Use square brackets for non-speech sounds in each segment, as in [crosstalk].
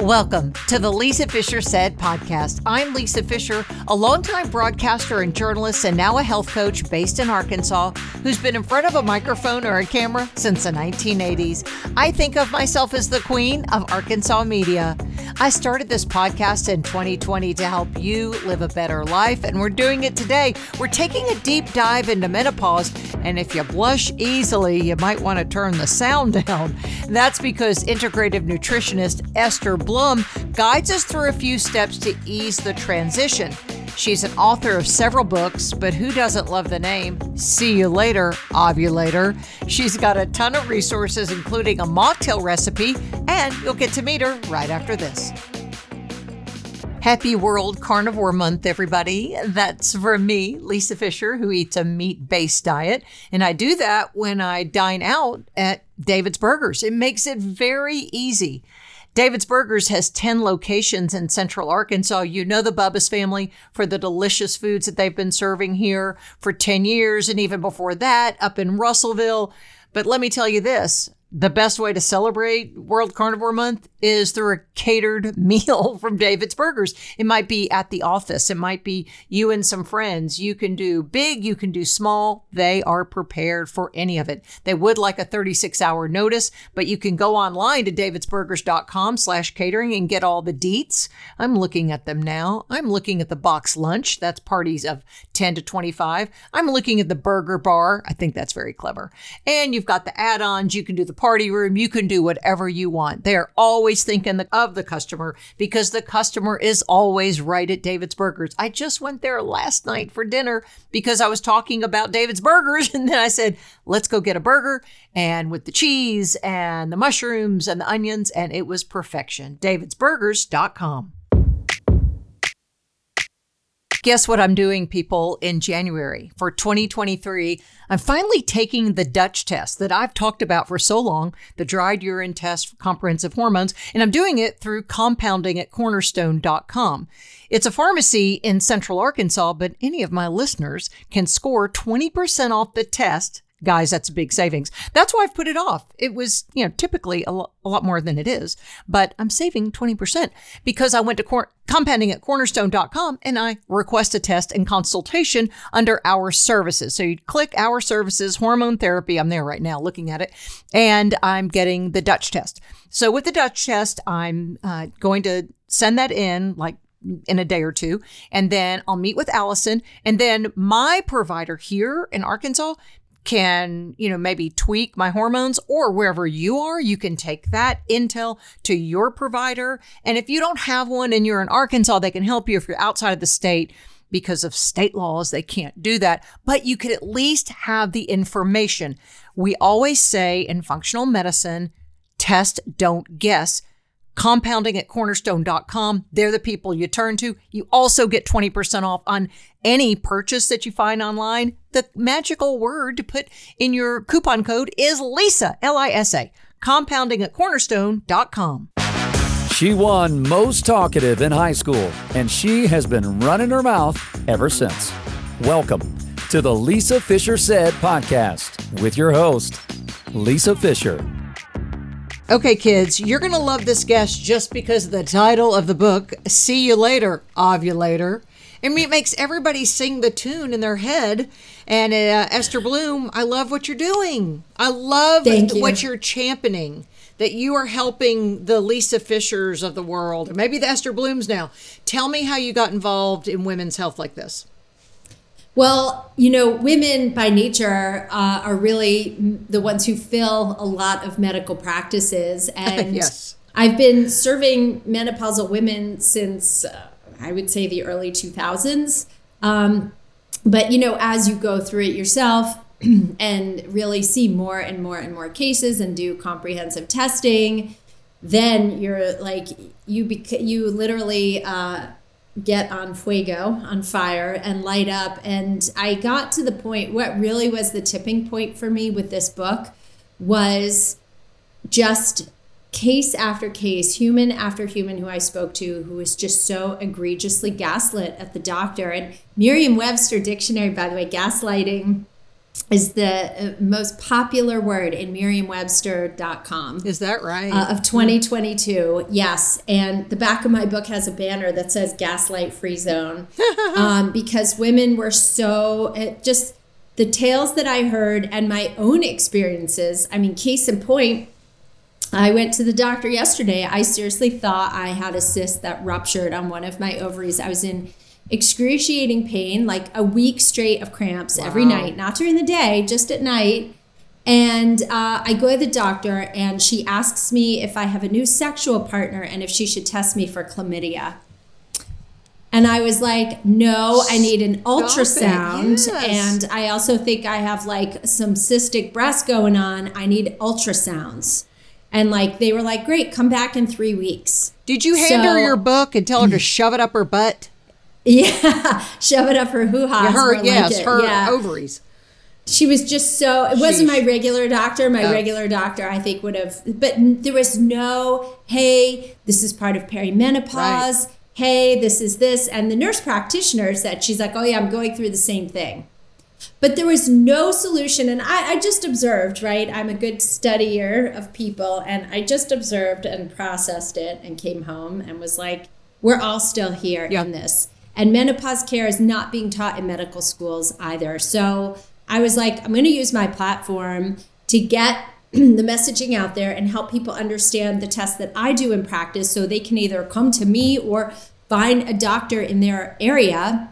Welcome to the Lisa Fischer Said podcast. I'm Lisa Fischer, a longtime broadcaster and journalist, and now a health coach based in Arkansas who's been in front of a microphone or a camera since the 1980s. I think of myself as the queen of Arkansas media. I started this podcast in 2020 to help you live a better life, and we're doing it today. We're taking a deep dive into menopause, and if you blush easily, you might want to turn the sound [laughs] down. That's because integrative nutritionist Esther Blum guides us through a few steps to ease the transition. She's an author of several books, but who doesn't love the name? See you later, ovulator. She's got a ton of resources, including a mocktail recipe, and you'll get to meet her right after this. Happy World Carnivore Month, everybody. That's for me, Lisa Fischer, who eats a meat based diet. And I do that when I dine out at David's Burgers. It makes it very easy. David's Burgers has 10 locations in central Arkansas. You know the Bubba's family for the delicious foods that they've been serving here for 10 years and even before that up in Russellville. But let me tell you this the best way to celebrate World Carnivore Month is through a catered [laughs] meal from David's Burgers. It might be at the office, it might be you and some friends. You can do big, you can do small. They are prepared for any of it. They would like a 36 hour notice, but you can go online to davidsburgers.com slash catering and get all the deets. I'm looking at them now. I'm looking at the box lunch. That's parties of 10 to 25. I'm looking at the burger bar. I think that's very clever. And you've got the add ons. You can do the party room. You can do whatever you want. They're always thinking of the customer because the customer is always right at David's Burgers. I just went there last night for dinner because I was talking about David's Burgers. [laughs] And then I said, let's go get a burger and with the cheese and the mushrooms and the onions. And it was perfection. David'sBurgers.com. Guess what I'm doing, people, in January for 2023? I'm finally taking the Dutch test that I've talked about for so long, the dried urine test for comprehensive hormones, and I'm doing it through compounding at cornerstone.com. It's a pharmacy in central Arkansas, but any of my listeners can score 20% off the test guys, that's a big savings. That's why I've put it off. It was, you know, typically a, lo- a lot more than it is, but I'm saving 20% because I went to cor- compounding at cornerstone.com and I request a test and consultation under our services. So you click our services, hormone therapy. I'm there right now looking at it and I'm getting the Dutch test. So with the Dutch test, I'm uh, going to send that in like in a day or two. And then I'll meet with Allison. And then my provider here in Arkansas can, you know, maybe tweak my hormones or wherever you are, you can take that intel to your provider. And if you don't have one and you're in Arkansas, they can help you. If you're outside of the state, because of state laws, they can't do that, but you could at least have the information. We always say in functional medicine, test, don't guess compounding at cornerstone.com. They're the people you turn to. You also get 20% off on any purchase that you find online. The magical word to put in your coupon code is Lisa, L I S A, compounding at cornerstone.com. She won most talkative in high school, and she has been running her mouth ever since. Welcome to the Lisa Fischer Said podcast with your host, Lisa Fischer. Okay, kids, you're going to love this guest just because of the title of the book, See You Later, Ovulator. I mean, it makes everybody sing the tune in their head. And uh, Esther Blum, I love what you're doing. I love you. what you're championing. That you are helping the Lisa Fischers of the world, or maybe the Esther Blums now. Tell me how you got involved in women's health like this. Well, you know, women by nature uh, are really the ones who fill a lot of medical practices. [laughs] And yes. I've been serving menopausal women since uh, I would say the early 2000s. Um, but, you know, as you go through it yourself [clears throat] and really see more and more and more cases and do comprehensive testing, then you're like, you, bec- you literally, uh, get on fuego, on fire, and light up. And I got to the point, what really was the tipping point for me with this book was just case after case, human after human who I spoke to who was just so egregiously gaslit at the doctor. And Merriam Webster dictionary, by the way, gaslighting is the uh, most popular word in merriam-webster.com Is that right? uh, of 2022 yes and the back of my book has a banner that says gaslight free zone [laughs] um, because women were so it just the tales that i heard and my own experiences i mean case in point I went to the doctor yesterday. I seriously thought I had a cyst that ruptured on one of my ovaries. I was in excruciating pain, like a week straight of cramps every night, not during the day, just at night. And uh, I go to the doctor, and she asks me if I have a new sexual partner and if she should test me for chlamydia. And I was like, no, I need an ultrasound. yes. And I also think I have like some cystic breast going on. I need ultrasounds. And like, they were like, great, come back in three weeks. Did you hand her your book and tell her to shove it up her butt? [laughs] Yeah, shove it up her hoo ha. her, yes, her yeah. ovaries. She was just so. It wasn't my regular doctor. My Oh. regular doctor, I think, would have. But there was no, hey, this is part of perimenopause. Right. Hey, this is this. And the nurse practitioner said, she's like, oh, yeah, I'm going through the same thing. But there was no solution. And I, I just observed, right? I'm a good studier of people. And I just observed and processed it and came home and was like, we're all still here Yeah. in this. And menopause care is not being taught in medical schools either. So I was like, I'm going to use my platform to get [clears throat] the messaging out there and help people understand the tests that I do in practice so they can either come to me or find a doctor in their area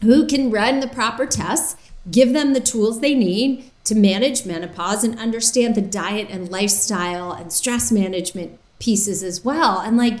who can run the proper tests, give them the tools they need to manage menopause and understand the diet and lifestyle and stress management pieces as well. And like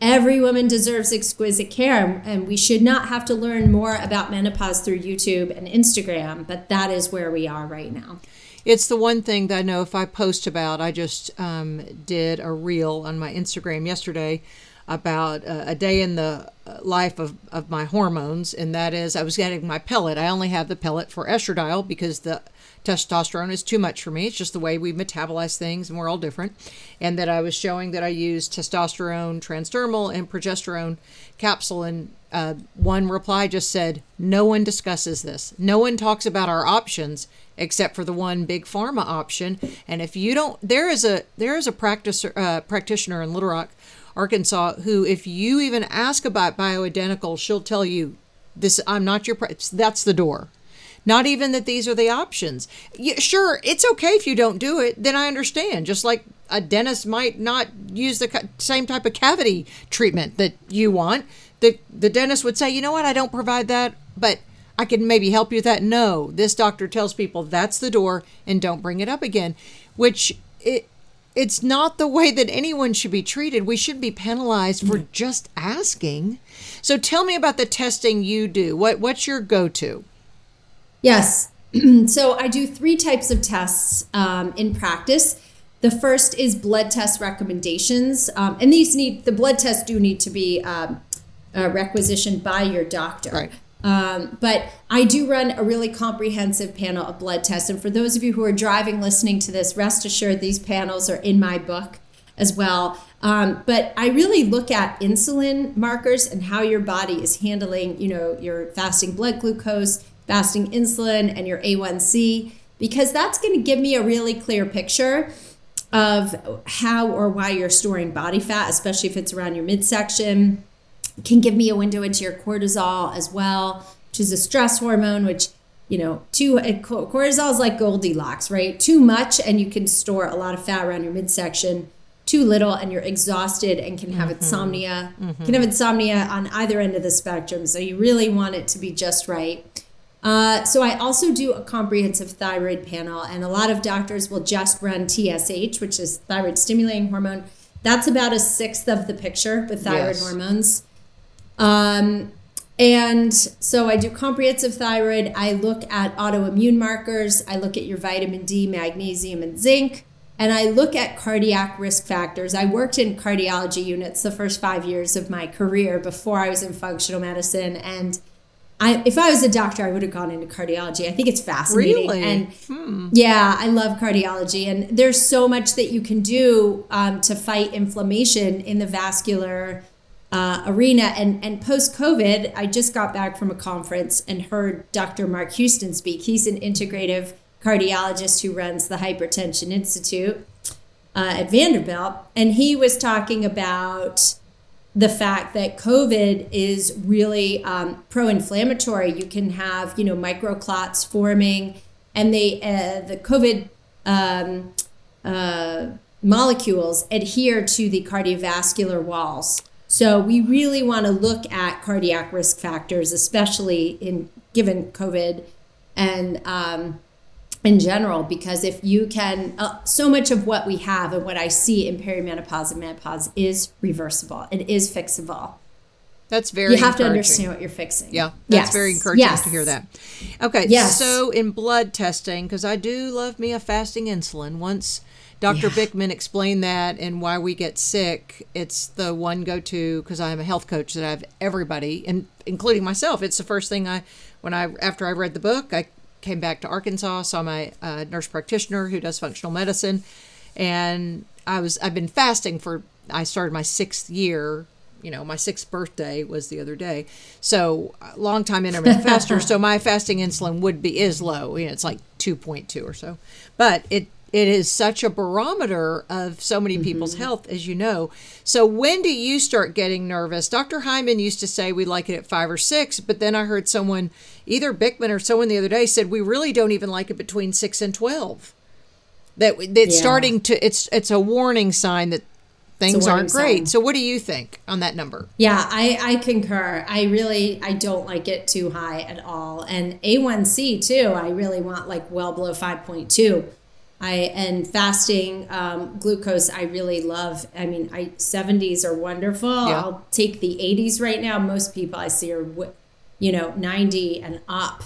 every woman deserves exquisite care, and we should not have to learn more about menopause through YouTube and Instagram, but that is where we are right now. It's the one thing that I know if I post about. I just um, did a reel on my Instagram yesterday about uh, a day in the uh, life of, of my hormones, and that is I was getting my pellet. I only have the pellet for estradiol because the testosterone is too much for me. It's just the way we metabolize things, and we're all different. And that I was showing that I use testosterone transdermal and progesterone capsule, and uh, one reply just said, "No one discusses this. No one talks about our options." except for the one big pharma option. And if you don't, there is a there is a practice uh, practitioner in Little Rock, Arkansas, who if you even ask about bioidentical, she'll tell you, "This I'm not your. That's the door." Not even that these are the options. Yeah, sure, it's okay if you don't do it. Then I understand. Just like a dentist might not use the same type of cavity treatment that you want, the the dentist would say, you know what, I don't provide that, but I can maybe help you with that. No, this doctor tells people that's the door and don't bring it up again, which it it's not the way that anyone should be treated. We shouldn't be penalized for just asking. So tell me about the testing you do. What what's your go-to? Yes. [clears throat] so I do three types of tests um, in practice. The first is blood test recommendations, um, and these need the blood tests do need to be um, uh, requisitioned by your doctor. Right. Um, but I do run a really comprehensive panel of blood tests, and for those of you who are driving listening to this, rest assured these panels are in my book as well. Um, but I really look at insulin markers and how your body is handling, you know, your fasting blood glucose, fasting insulin, and your A1C, because that's going to give me a really clear picture of how or why you're storing body fat, especially if it's around your midsection. Can give me a window into your cortisol as well, which is a stress hormone, which you know, too uh, cortisol is like Goldilocks, right? Too much, and you can store a lot of fat around your midsection. Too little, and you're exhausted and can have mm-hmm. insomnia. Can mm-hmm. have insomnia on either end of the spectrum. So you really want it to be just right. Uh, so I also do a comprehensive thyroid panel, and a lot of doctors will just run TSH, which is thyroid stimulating hormone. That's about a sixth of the picture with thyroid Yes. hormones. Um, and so I do comprehensive thyroid. I look at autoimmune markers. I look at your vitamin D, magnesium, and zinc. And I look at cardiac risk factors. I worked in cardiology units the first five years of my career before I was in functional medicine. And I, if I was a doctor, I would have gone into cardiology. I think it's fascinating. Really? And yeah, I love cardiology. And there's so much that you can do um, to fight inflammation in the vascular uh, arena. And, and post COVID, I just got back from a conference and heard Dr. Mark Houston speak. He's an integrative cardiologist who runs the Hypertension Institute uh, at Vanderbilt, and he was talking about the fact that COVID is really um, pro-inflammatory. You can have you know microclots forming, and they uh, the COVID um, uh, molecules adhere to the cardiovascular walls. So we really want to look at cardiac risk factors, especially in given COVID and um, in general, because if you can, uh, so much of what we have and what I see in perimenopause and menopause is reversible. It is fixable. That's very. You have to understand what you're fixing. Yeah, that's yes. very encouraging yes. to hear that. Okay, Yes. so in blood testing, because I do love me a fasting insulin. Once Dr. Yeah. Bikman explained that and why we get sick, it's the one go to because I'm a health coach that I have everybody, and including myself. It's the first thing I, when I after I read the book, I came back to Arkansas, saw my uh, nurse practitioner who does functional medicine, and I was I've been fasting for I started my sixth year. You know, my sixth birthday was the other day, so long time intermittent faster. [laughs] So my fasting insulin would be is low. You know, it's like two point two or so, but it it is such a barometer of so many mm-hmm. people's health, as you know. So when do you start getting nervous? Dr. Hyman used to say we like it at five or six, but then I heard someone, either Bikman or someone the other day, said we really don't even like it between six and twelve that it's Yeah. starting to it's it's a warning sign that things aren't great. sign. So what do you think on that number? Yeah, I, I concur. I really I don't like it too high at all. And A1C too, I really want like well below 5.2. I and fasting um, glucose I really love. I mean, I 70s are wonderful. Yeah. I'll take the 80s right now. Most people I see are you know 90 and up.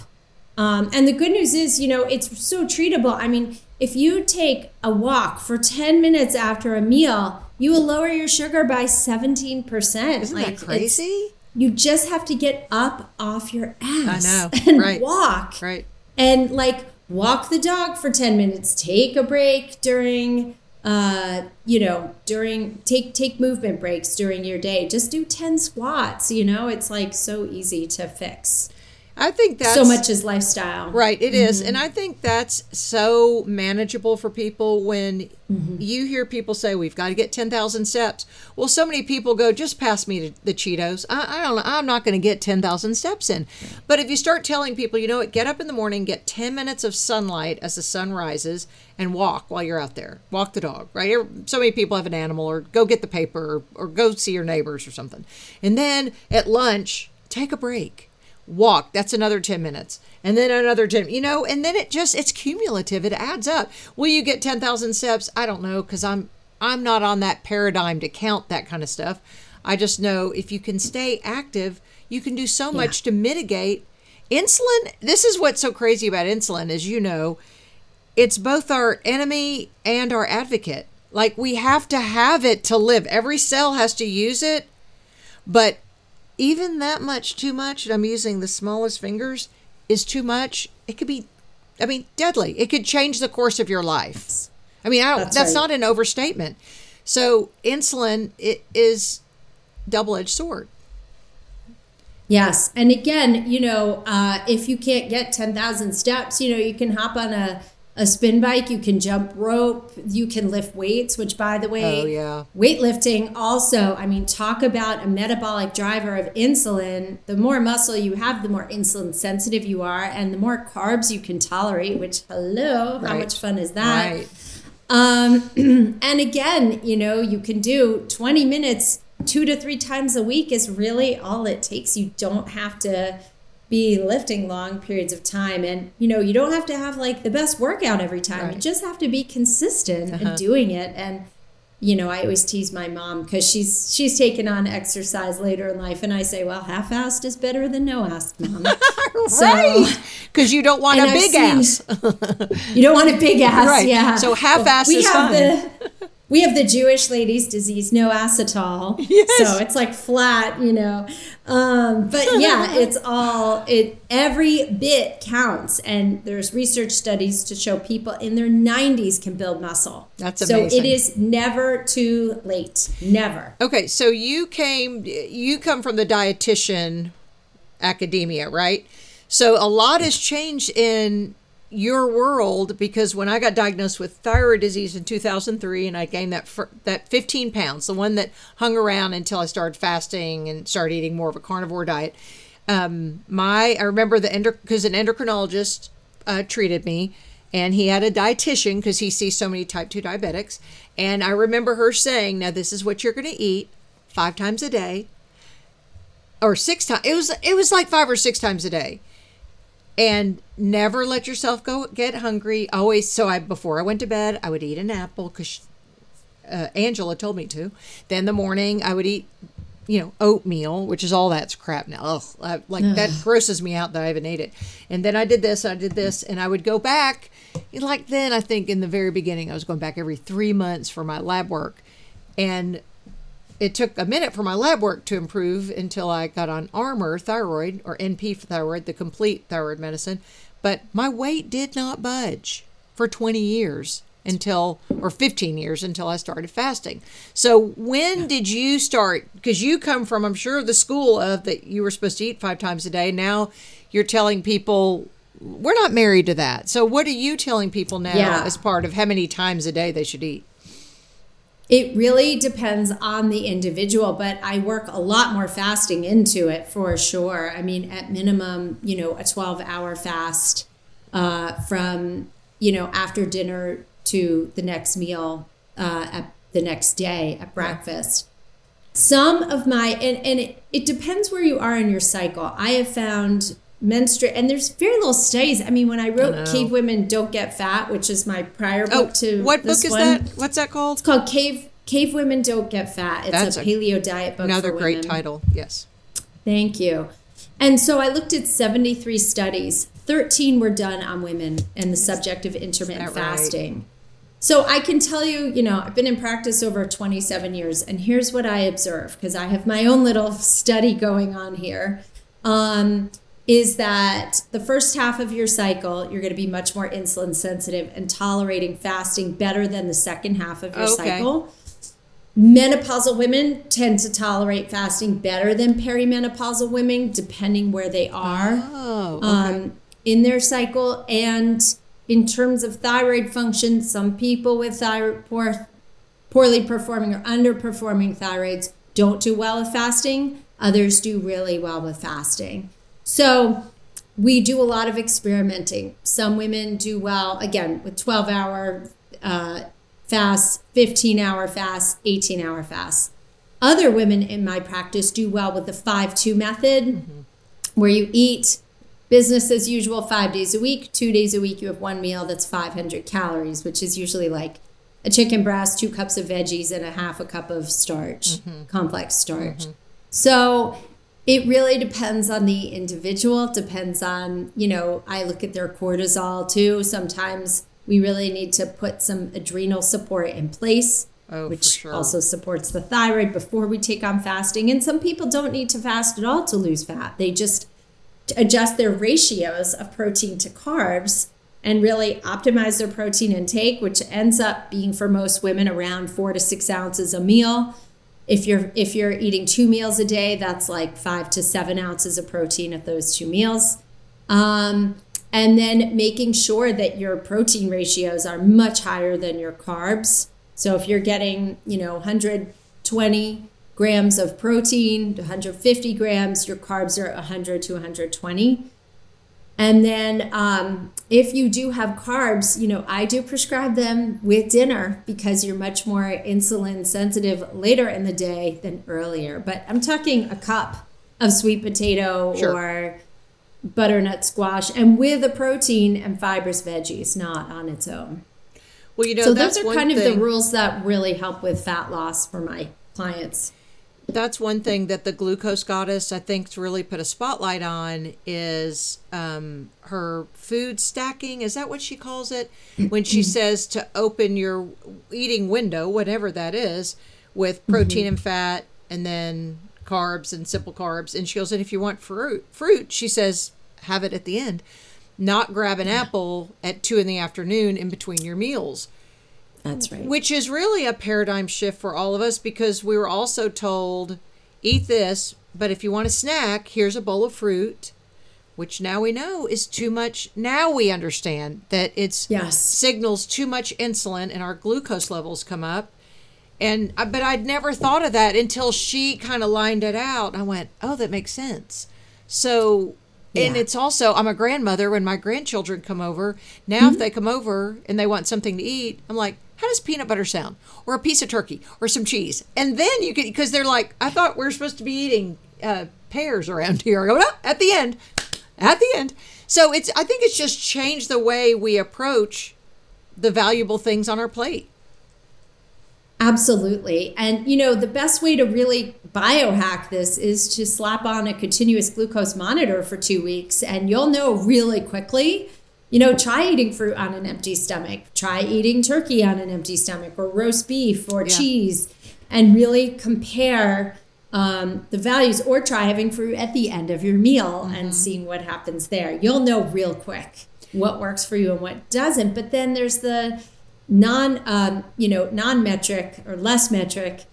Um, and the good news is, you know, it's so treatable. I mean, if you take a walk for 10 minutes after a meal, you will lower your sugar by 17%. Isn't Like, that crazy? you just have to get up off your ass know, [laughs] and right. walk Right. and like walk the dog for 10 minutes take a break during uh you know during take take movement breaks during your day. Just do 10 squats you know? It's like so easy to fix I think that's so much is lifestyle Right, it is. Mm-hmm. And I think that's so manageable for people when mm-hmm. you hear people say, We've got to get 10,000 steps. Well, so many people go, Just pass me the Cheetos. I, I don't know. I'm not going to get 10,000 steps in. But if you start telling people, you know what, get up in the morning, get 10 minutes of sunlight as the sun rises, and walk while you're out there. Walk the dog, right? So many people have an animal, or go get the paper, or, or go see your neighbors or something. And then at lunch, take a break walk that's another 10 minutes and then another 10 you know and then it just it's cumulative it adds up. Will you get 10,000 steps? I don't know cuz i'm i'm not on that paradigm to count that kind of stuff. I just know if you can stay active you can do so much to mitigate. Insulin this is what's so crazy about insulin as you know it's both our enemy and our advocate. Like we have to have it to live. Every cell has to use it but even that much too much, and I'm using the smallest fingers, is too much. It could be, I mean, deadly. It could change the course of your life. I mean, I don't, that's, That's right. not an overstatement. So insulin it is double-edged sword. Yes. And again, you know, uh, if you can't get 10,000 steps, you know, you can hop on a, a spin bike, you can jump rope, you can lift weights, which by the way, Oh, yeah. weightlifting also, I mean, talk about a metabolic driver of insulin. The more muscle you have, the more insulin sensitive you are, and the more carbs you can tolerate, which, hello, how much fun is that? Right. Um, [clears throat] and again, you know, you can do 20 minutes two to three times a week is really all it takes. You don't have to be lifting long periods of time. And, you know, you don't have to have like the best workout every time. You Right. Uh-huh. just have to be consistent in doing it. And, you know, I always tease my mom because she's she's taken on exercise later in life, and I say, "Well, half-assed is better than no-assed, mom." [laughs] So- right. Because you don't want a I've big seen- ass. [laughs] You don't want a big ass, Right. yeah. So half-ass we is have fine. The, [laughs] we have the Jewish ladies' disease, no acetol. [laughs] Yes. So it's like flat, you know. Um, but [laughs] yeah, it's all it. Every bit counts, and there's research studies to show people in their 90s can build muscle. That's So it is never too late. Never. Okay, so you came, you come from the dietitian academia, right? So a lot has changed in your world because when I got diagnosed with thyroid disease in 2003 and I gained that fir- that 15 pounds, the one that hung around until I started fasting and started eating more of a carnivore diet. Um, my I remember the endo because an endocrinologist uh, treated me and he had a dietitian because he sees so many type 2 diabetics and I remember her saying, "Now this is what you're going to eat five times a day." Or six times. It was it was like five or six times a day and never let yourself go get hungry. Always so i before i went to bed i would eat an apple because uh, angela told me to. Then the morning i would eat you know oatmeal which is all that's crap now. Ugh, I, like that grosses me out that i even ate it. And then i did this i did this and i would go back like then i think in the very beginning i was going back every three months for my lab work. And it took a minute for my lab work to improve until I got on Armour thyroid or NP for thyroid, the complete thyroid medicine. But my weight did not budge for 20 years until, or 15 years until I started fasting. So when did you start? Because you come from, I'm sure, the school of that you were supposed to eat five times a day. Now you're telling people we're not married to that. So what are you telling people now Yeah. as part of how many times a day they should eat? It really depends on the individual, but I work a lot more fasting into it for sure. I mean, at minimum, you know, a 12 hour fast uh, from, you know, after dinner to the next meal uh, at the next day at breakfast. Some of my, and, and it, it depends where you are in your cycle. I have found menstruate, and there's very little studies. I mean, when I wrote know. Cave Women Don't Get Fat, which is my prior Oh, book to what book is one, that? What's that called? it's called Cave Cave Women Don't Get Fat. It's That's a a- paleo diet book. Another great women. title. Yes. Thank you. And so I looked at 73 studies. 13 were done on women and the subject of intermittent that right? fasting. So I can tell you, you know, I've been in practice over 27 years, and here's what I observe because I have my own little study going on here. Um, is that the first half of your cycle, you're going to be much more insulin sensitive and tolerating fasting better than the second half of your Okay. cycle. Menopausal women tend to tolerate fasting better than perimenopausal women, depending where they are Oh, okay. um, in their cycle. And in terms of thyroid function, some people with thyroid poor, poorly performing or underperforming thyroids don't do well with fasting. Others do really well with fasting. So we do a lot of experimenting. Some women do well, again, with 12 hour uh, fasts, 15 hour fasts, 18 hour fasts. Other women in my practice do well with the 5 2 method, mm-hmm. where you eat business as usual five days a week. Two days a week, you have one meal that's 500 calories, which is usually like a chicken breast, two cups of veggies, and a half a cup of starch, mm-hmm. complex starch. Mm-hmm. So it really depends on the individual. It depends on, you know, I look at their cortisol too. Sometimes we really need to put some adrenal support in place, Oh, which sure. also supports the thyroid before we take on fasting. And some people don't need to fast at all to lose fat. They just adjust their ratios of protein to carbs and really optimize their protein intake, which ends up being for most women around four to six ounces a meal. If you're if you're eating two meals a day, that's like five to seven ounces of protein at those two meals. Um, and then making sure that your protein ratios are much higher than your carbs. So if you're getting, you know, 120 grams of protein 150 grams, your carbs are 100 to 120. And then um, if you do have carbs, you know, I do prescribe them with dinner because you're much more insulin sensitive later in the day than earlier. But I'm talking a cup of sweet potato Sure. or butternut squash and with a protein and fibrous veggies, not on its own. Well, you know, so those are kind of the rules that really help with fat loss for my clients. That's one thing that the glucose goddess, I think, really put a spotlight on is um, her food stacking. Is that what she calls it? When she [clears throat] says to open your eating window, whatever that is, with protein and fat, and then carbs and simple carbs. And she goes, and if you want fruit, fruit, she says, have it at the end. Not grab an apple at two in the afternoon in between your meals. That's right. Which is really a paradigm shift for all of us because we were also told eat this, but if you want a snack, here's a bowl of fruit which now we know is too much. Now we understand that it's Yes. signals too much insulin and our glucose levels come up. And uh, but I'd never thought of that until she kind of lined it out. I went, "Oh, that makes sense." So and it's also I'm a grandmother when my grandchildren come over. Now if they come over and they want something to eat, I'm like, "How does peanut butter sound?" or a piece of turkey or some cheese. And then you can because they're like, "I thought we are supposed to be eating uh, pears around [laughs] here." I go, "No, at the end." At the end. So it's I think it's just changed the way we approach the valuable things on our plate. Absolutely. And you know, the best way to really biohack this is to slap on a continuous glucose monitor for 2 weeks and you'll know really quickly. You know, try eating fruit on an empty stomach. Try eating turkey on an empty stomach or roast beef or Yeah. cheese and really compare um, the values or try having fruit at the end of your meal and seeing what happens there. You'll know real quick what works for you and what doesn't. But then there's the non um, you know non-metric or less metric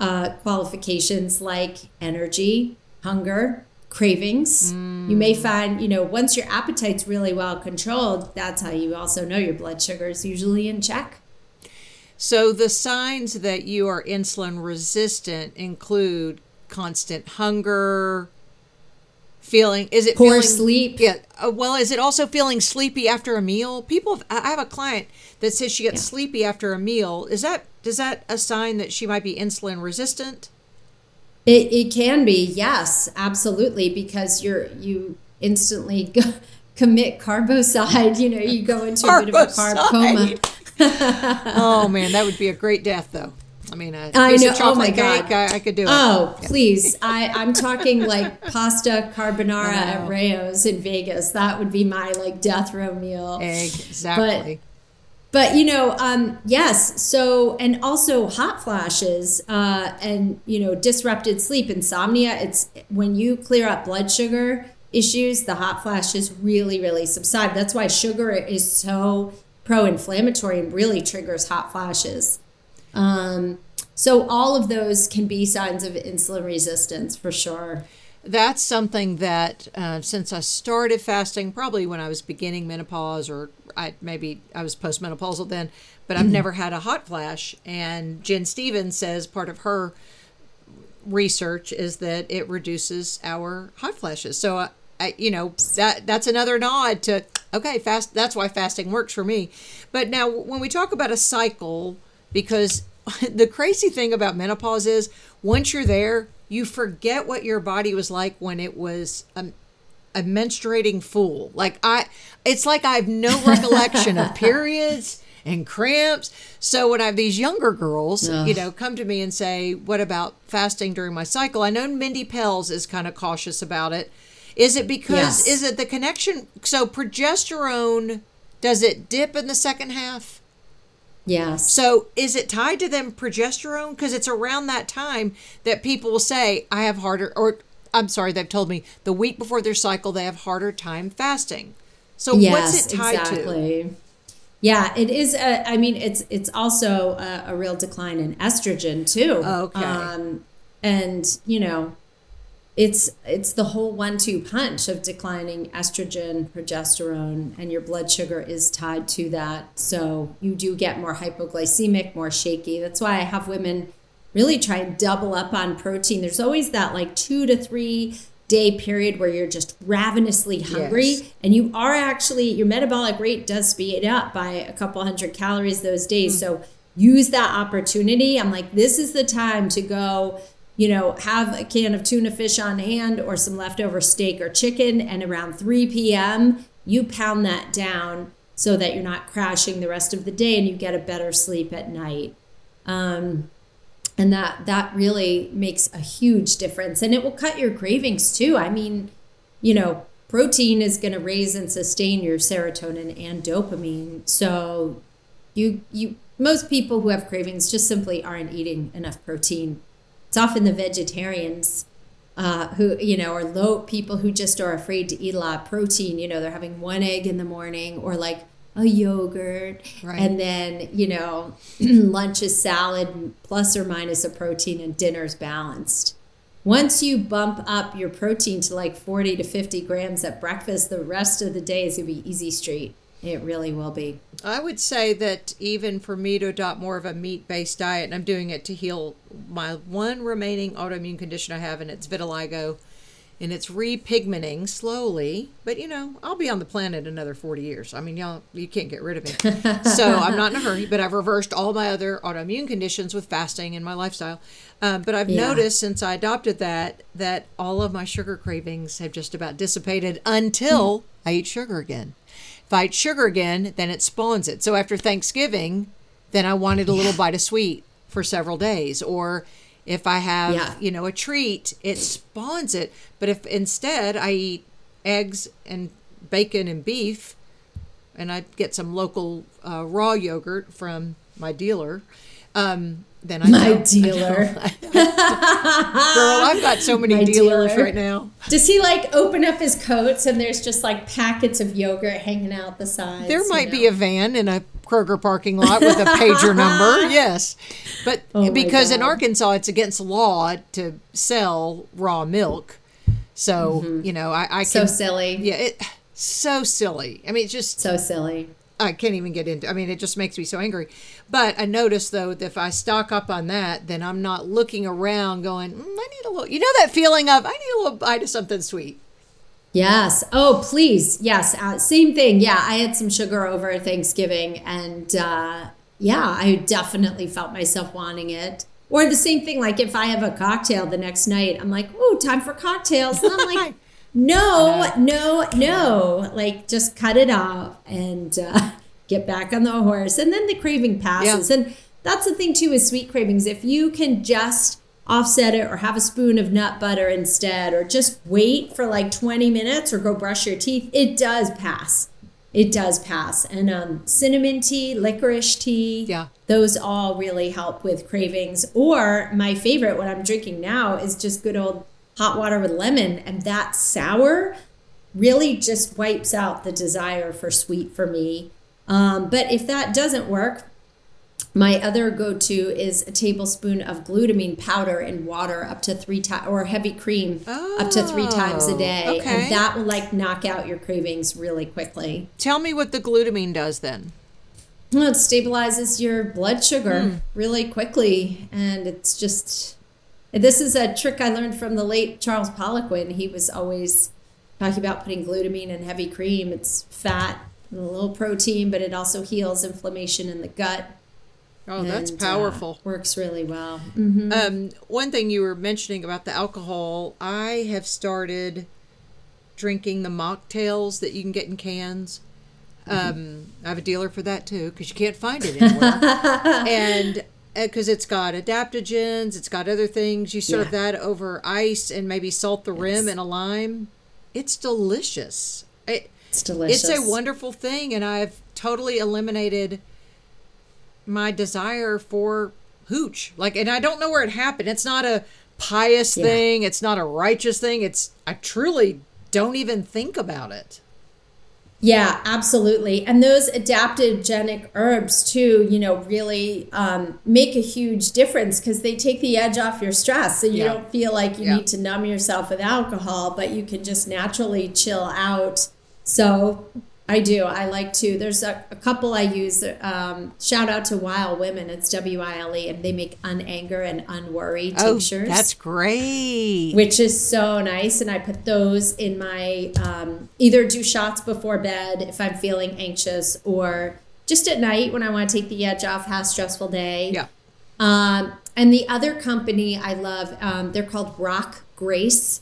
uh, qualifications like energy hunger cravings you may find you know once your appetite's really well controlled that's how you also know your blood sugar is usually in check So the signs that you are insulin resistant include constant hunger, feeling is it Poor feeling, sleep. Yeah. Uh, well, is it also feeling sleepy after a meal? People, have, I have a client that says she gets Yeah. sleepy after a meal. Is that is that a sign that she might be insulin resistant? It, it can be yes absolutely because you're you instantly [laughs] go, commit carbocide you know you go into a bit of a carb coma oh [laughs] man, that would be a great death, though. I mean, uh, a I piece know. of Oh my chocolate God. cake, I, I could do it. Oh, please. I, I'm talking [laughs] like pasta carbonara at. Rao's in Vegas. That would be my like death row meal. exactly. But you know, um, yes. So and also hot flashes uh, and you know disrupted sleep, insomnia. It's when you clear up blood sugar issues, the hot flashes really, really subside. That's why sugar is so pro-inflammatory and really triggers hot flashes. Um, so all of those can be signs of insulin resistance for sure. that's something that uh, since I started fasting, probably when I was beginning menopause or I maybe I was postmenopausal then, but I've never had a hot flash. And Jen Stevens says part of her research is that it reduces our hot flashes. So I, I you know that that's another nod to okay fast. That's why fasting works for me. But now when we talk about a cycle, because [laughs] the crazy thing about menopause is once you're there, you forget what your body was like when it was a, a menstruating fool. Like I, it's like I have no recollection of [laughs] periods and cramps. So when I have these younger girls, you know, come to me and say, "What about fasting during my cycle?" I know Mindy Pelz is kind of cautious about it. Is it because Yes. is it the connection? So progesterone does it dip in the second half? Yes. So is it tied to them progesterone? Because it's around that time that people will say, I have harder, or I'm sorry, they've told me the week before their cycle, they have harder time fasting. So what's it tied exactly. Yeah, it is. A, I mean, it's it's also a, a real decline in estrogen too. Okay. Um, and you know, it's it's the whole one-two punch of declining estrogen, progesterone, and your blood sugar is tied to that. So you do get more hypoglycemic, more shaky. That's why I have women really try and double up on protein. There's always that like two to three day period where you're just ravenously hungry. Yes. and you are actually your metabolic rate does speed up by a couple hundred calories those days. So use that opportunity. I'm like this is the time to go you know have a can of tuna fish on hand or some leftover steak or chicken. And around 3 p.m you pound that down so that you're not crashing the rest of the day and you get a better sleep at night. Um, and that that really makes a huge difference. And it will cut your cravings too. I mean you know protein is going to raise and sustain your serotonin and dopamine. So you you most people who have cravings just simply aren't eating enough protein. It's often the vegetarians uh, who you know are low people who just are afraid to eat a lot of protein. You know they're having one egg in the morning or like a yogurt Right. and then you know [clears throat] lunch is salad plus or minus a protein and dinner's balanced once you bump up your protein to like 40 to 50 grams at breakfast, the rest of the day is going to be easy street. It really will be. I would say that even for me to adopt more of a meat based diet, and I'm doing it to heal my one remaining autoimmune condition I have, and it's vitiligo and it's repigmenting slowly. But you know, I'll be on the planet another 40 years. I mean, y'all, you can't get rid of me. [laughs] so I'm not in a hurry, but I've reversed all my other autoimmune conditions with fasting and my lifestyle. Um, but I've Yeah. noticed since I adopted that, that all of my sugar cravings have just about dissipated until I eat sugar again. If I eat sugar again, then it spawns it. So after Thanksgiving, then I wanted a little bite of sweet for several days. Or if I have, Yeah. you know, a treat, it spawns it. But if instead I eat eggs and bacon and beef, and I get some local uh, raw yogurt from my dealer, um, then I My know- [laughs] dealer. Girl, I've got so many My dealers dealer. right now. Does he like open up his coats and there's just like packets of yogurt hanging out the sides? There you might be know? a van in a Kroger parking lot with a pager number. [laughs] Yes. But Oh because in Arkansas, it's against law to sell raw milk. So, you know, I, I can. Mm-hmm. so silly. Yeah, it, so silly. I mean, it's just, So silly. I can't even get into I mean, it just makes me so angry. But I notice, though, that if I stock up on that, then I'm not looking around going, mm, I need a little, you know, that feeling of, I need a little bite of something sweet. Yes. Oh, please. Yes. Uh, same thing. Yeah. I had some sugar over Thanksgiving and uh, yeah, I definitely felt myself wanting it. Or the same thing, like if I have a cocktail the next night, I'm like, oh, time for cocktails. And I'm like, [laughs] no, no, no. Like just cut it off and uh, [laughs] get back on the horse. And then the craving passes. And that's the thing too with sweet cravings. If you can just offset it or have a spoon of nut butter instead or just wait for like 20 minutes or go brush your teeth, it does pass. It does pass. And um, cinnamon tea, licorice tea, Yeah. those all really help with cravings. Or my favorite, what I'm drinking now, is just good old hot water with lemon. And that sour really just wipes out the desire for sweet for me. Um, but if that doesn't work, my other go-to is a tablespoon of glutamine powder in water up to three times, or heavy cream up to three times a Oh, day, okay. and that will like knock out your cravings really quickly. Tell me what the glutamine does then. Well, it stabilizes your blood sugar Hmm. really quickly, and it's just this is a trick I learned from the late Charles Poliquin. He was always talking about putting glutamine in heavy cream. It's fat and a little protein, but it also heals inflammation in the gut. Oh, that's and, uh, powerful. works really well. Um, one thing you were mentioning about the alcohol, I have started drinking the mocktails that you can get in cans. Um, I have a dealer for that too because you can't find it anywhere. [laughs] and because it's got adaptogens, it's got other things. You serve Yeah. that over ice and maybe salt the rim Yes. and a lime. It's delicious. It, It's delicious. it's a wonderful thing, and I've totally eliminated my desire for hooch. Like, and I don't know where it happened. It's not a pious Yeah. thing. It's not a righteous thing. It's I truly don't even think about it. Yeah, absolutely. And those adaptogenic herbs, too, you know, really um, make a huge difference because they take the edge off your stress. So you Yeah. don't feel like you Yeah. need to numb yourself with alcohol, but you can just naturally chill out. So I do. I like to. There's a, a couple I use. Um, shout out to Wile Women. It's W I L E, and they make unanger and unworry tinctures Oh, that's great. which is so nice. And I put those in my um, either do shots before bed if I'm feeling anxious, or just at night when I want to take the edge off, have a stressful day. yeah. Um, and the other company I love, um, they're called Rock Grace,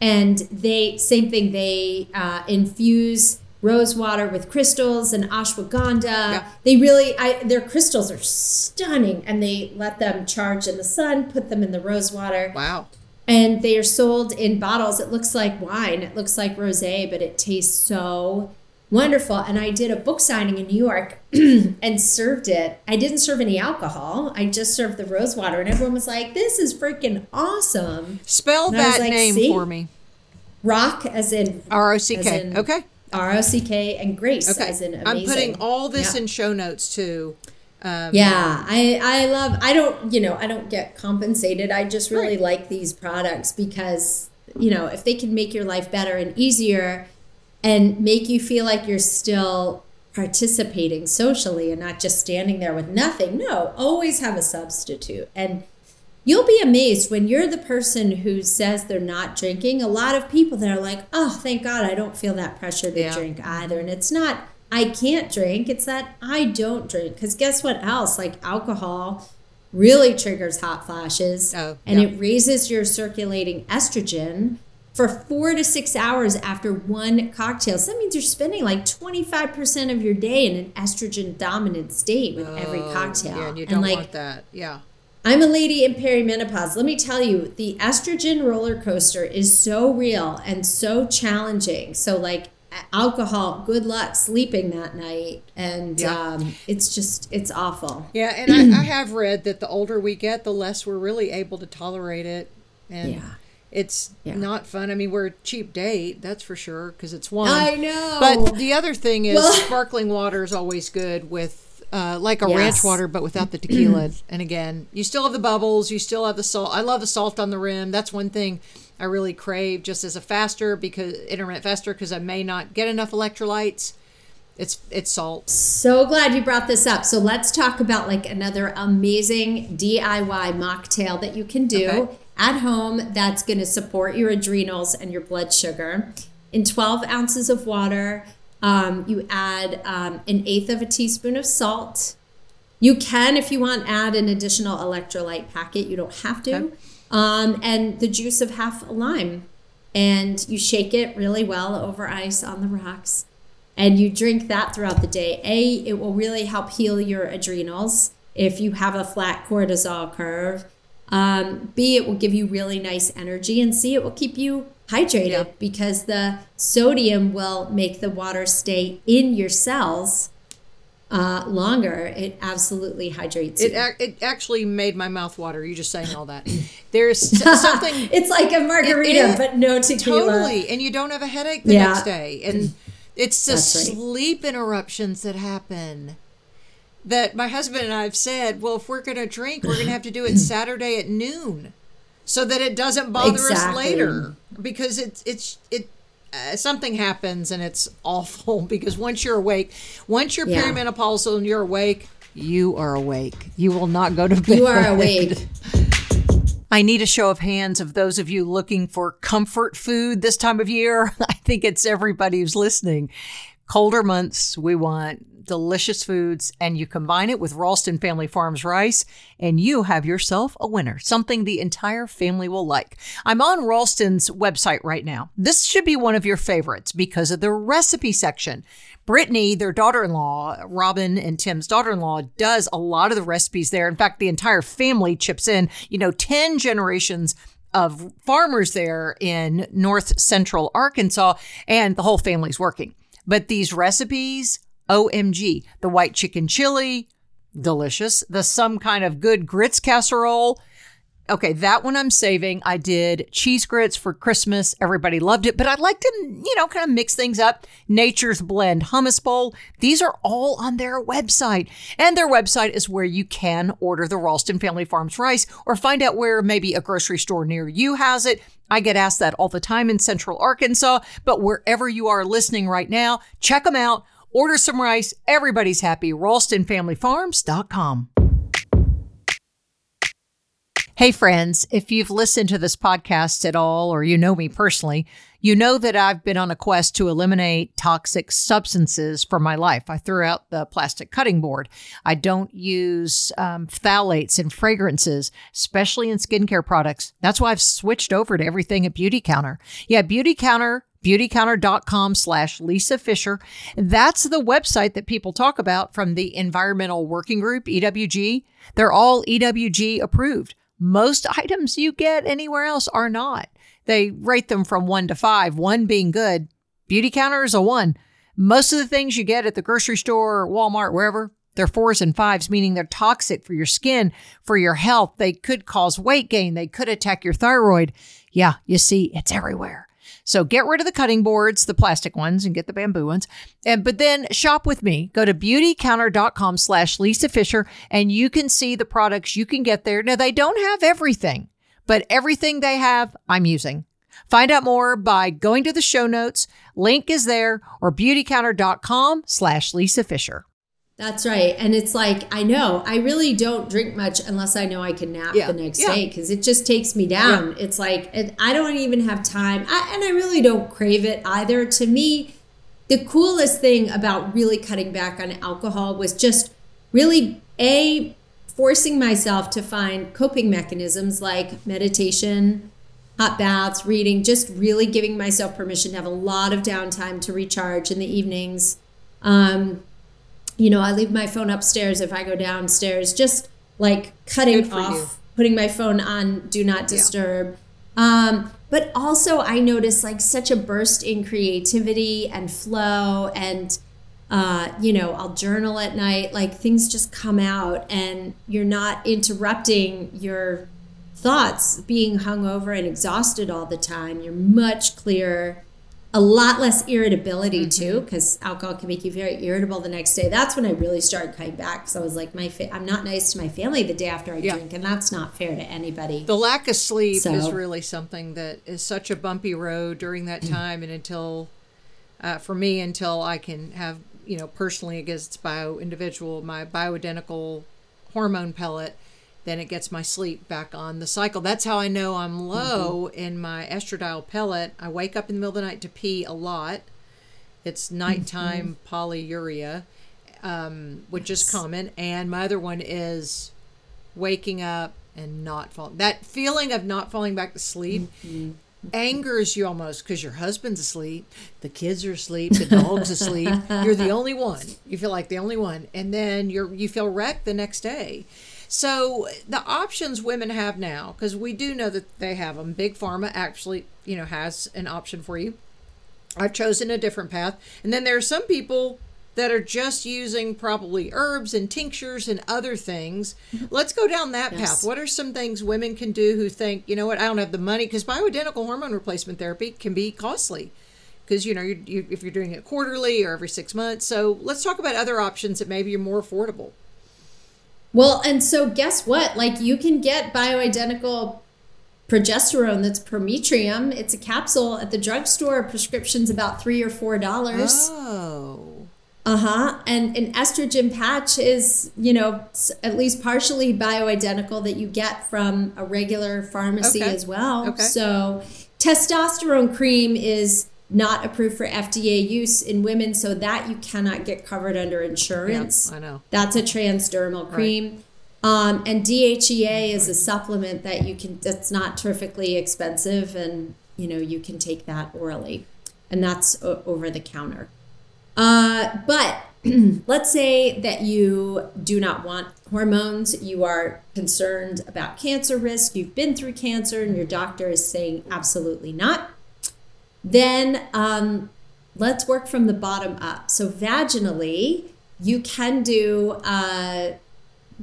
and they same thing. They uh, infuse rose water with crystals and ashwagandha. Yeah. They really, I their crystals are stunning, and they let them charge in the sun. Put them in the rose water Wow. and they are sold in bottles. It looks like wine. It looks like rosé, but it tastes so wonderful. And I did a book signing in New York [clears throat] and served it. I didn't serve any alcohol. I just served the rose water, and everyone was like, "This is freaking awesome." Spell And that like, name see? for me. Rock as in R O C K. Okay. R O C K and Grace Okay. as in amazing. I'm putting all this Yeah. in show notes too. Um, yeah, I I love. I don't you know I don't get compensated. I just really right. like these products because you know if they can make your life better and easier, and make you feel like you're still participating socially and not just standing there with nothing. No, always have a substitute and you'll be amazed when you're the person who says they're not drinking. A lot of people that are like, oh, thank God I don't feel that pressure to yeah. drink either. And it's not, I can't drink, it's that I don't drink. Because guess what else? Like alcohol really triggers hot flashes oh, and yeah. it raises your circulating estrogen for four to six hours after one cocktail. So that means you're spending like 25% of your day in an estrogen dominant state with oh, every cocktail. Yeah, and you don't and like, want that. Yeah. I'm a lady in perimenopause. Let me tell you, the estrogen roller coaster is so real and so challenging. So, like alcohol, good luck sleeping that night. And yeah. um, it's just, it's awful. Yeah. And I, I, have read that the older we get, the less we're really able to tolerate it. And yeah. It's yeah. not fun. I mean, we're a cheap date, that's for sure, because it's one. I know. But the other thing is, well, [laughs] sparkling water is always good with uh, like a yes. ranch water, but without the tequila. [clears throat] and again, you still have the bubbles, you still have the salt. I love the salt on the rim. That's one thing I really crave just as a faster because intermittent faster because I may not get enough electrolytes. It's it's salt. So glad you brought this up. So let's talk about like another amazing DIY mocktail that you can do okay. at home that's going to support your adrenals and your blood sugar. In 12 ounces of water, um, you add um, an eighth of a teaspoon of salt. You can, if you want, add an additional electrolyte packet. You don't have to. Okay. Um, and the juice of half a lime. And you shake it really well over ice on the rocks. And you drink that throughout the day. A, it will really help heal your adrenals if you have a flat cortisol curve. Um, B, it will give you really nice energy. And C, it will keep you hydrated yeah. because the sodium will make the water stay in your cells uh, longer. It absolutely hydrates it. Ac- it actually made my mouth water. You just saying all that. There's [laughs] something. it's like a margarita, it, it, but no tequila. Totally, and you don't have a headache the yeah. next day. And it's the sleep interruptions that happen. That my husband and I have said, well, if we're going to drink, we're going to have to do it [clears throat] Saturday at noon so that it doesn't bother exactly. us later because it's it's it uh, something happens and it's [laughs] awful because once you're awake once you're yeah. perimenopausal and you're awake you are awake you will not go to bed you are [laughs] awake I need a show of hands of those of you looking for comfort food this time of year. [laughs] I think it's everybody who's listening. Colder months, we want delicious foods, and you combine it with Ralston Family Farms rice, and you have yourself a winner, something the entire family will like. I'm on Ralston's website right now. This should be one of your favorites because of the recipe section. Brittany, their daughter in law, Robin and Tim's daughter in law, does a lot of the recipes there. In fact, the entire family chips in, you know, 10 generations of farmers there in north central Arkansas, and the whole family's working. But these recipes OMG. The white chicken chili, delicious. The some kind of good grits casserole. Okay, that one I'm saving. I did cheese grits for Christmas. Everybody loved it, but I'd like to, you know, kind of mix things up. Nature's Blend hummus bowl. These are all on their website. And their website is where you can order the Ralston Family Farms rice or find out where maybe a grocery store near you has it. I get asked that all the time in Central Arkansas, but wherever you are listening right now, check them out. Order some rice. Everybody's happy. RalstonFamilyFarms.com. Hey, friends, if you've listened to this podcast at all, or you know me personally, you know that I've been on a quest to eliminate toxic substances from my life. I threw out the plastic cutting board. I don't use um, phthalates and fragrances, especially in skincare products. That's why I've switched over to everything at Beauty Counter. Yeah, Beauty Counter beautycounter.com slash Lisa Fischer. That's the website that people talk about from the Environmental Working Group, EWG. They're all EWG approved. Most items you get anywhere else are not. They rate them from one to five, one being good. Beautycounter is a one. Most of the things you get at the grocery store, Walmart, wherever, they're fours and fives, meaning they're toxic for your skin, for your health. They could cause weight gain. They could attack your thyroid. Yeah, you see, it's everywhere. So get rid of the cutting boards, the plastic ones, and get the bamboo ones. And but then shop with me. Go to beautycounter.com slash Lisa Fischer and you can see the products you can get there. Now they don't have everything, but everything they have, I'm using. Find out more by going to the show notes. Link is there or beautycounter.com slash Lisa Fischer. That's right. And it's like, I know I really don't drink much unless I know I can nap yeah. the next yeah. day because it just takes me down. Yeah. It's like, I don't even have time. I, and I really don't crave it either. To me, the coolest thing about really cutting back on alcohol was just really, A, forcing myself to find coping mechanisms like meditation, hot baths, reading, just really giving myself permission to have a lot of downtime to recharge in the evenings. Um, you know, I leave my phone upstairs if I go downstairs, just like cutting off, you. putting my phone on do not disturb. Yeah. Um, but also, I notice like such a burst in creativity and flow, and uh, you know, I'll journal at night. Like things just come out, and you're not interrupting your thoughts being hung over and exhausted all the time. You're much clearer a lot less irritability mm-hmm. too because alcohol can make you very irritable the next day that's when i really started cutting back because i was like my fa- i'm not nice to my family the day after i yeah. drink and that's not fair to anybody the lack of sleep so. is really something that is such a bumpy road during that mm. time and until uh, for me until i can have you know personally against bio individual my bioidentical hormone pellet then it gets my sleep back on the cycle. That's how I know I'm low mm-hmm. in my estradiol pellet. I wake up in the middle of the night to pee a lot. It's nighttime mm-hmm. polyuria, um, which is common. And my other one is waking up and not falling. That feeling of not falling back to sleep mm-hmm. angers you almost because your husband's asleep, the kids are asleep, the dog's asleep. You're the [laughs] only one. You feel like the only one, and then you're you feel wrecked the next day. So the options women have now, because we do know that they have them. Big Pharma actually, you know, has an option for you. I've chosen a different path, and then there are some people that are just using probably herbs and tinctures and other things. Mm-hmm. Let's go down that yes. path. What are some things women can do who think, you know what, I don't have the money because bioidentical hormone replacement therapy can be costly because you know you, you, if you're doing it quarterly or every six months. So let's talk about other options that maybe are more affordable. Well, and so guess what? Like you can get bioidentical progesterone that's Prometrium. It's a capsule at the drugstore. Prescription's about three or four dollars. Oh. Uh huh. And an estrogen patch is, you know, at least partially bioidentical that you get from a regular pharmacy okay. as well. Okay. So, testosterone cream is not approved for FDA use in women, so that you cannot get covered under insurance. Yeah, I know. That's a transdermal cream. Right. Um, and DHEA is a supplement that you can, that's not terrifically expensive, and you know, you can take that orally, and that's o- over the counter. Uh, but [clears throat] let's say that you do not want hormones, you are concerned about cancer risk, you've been through cancer, and your doctor is saying absolutely not then um, let's work from the bottom up. So, vaginally, you can do uh,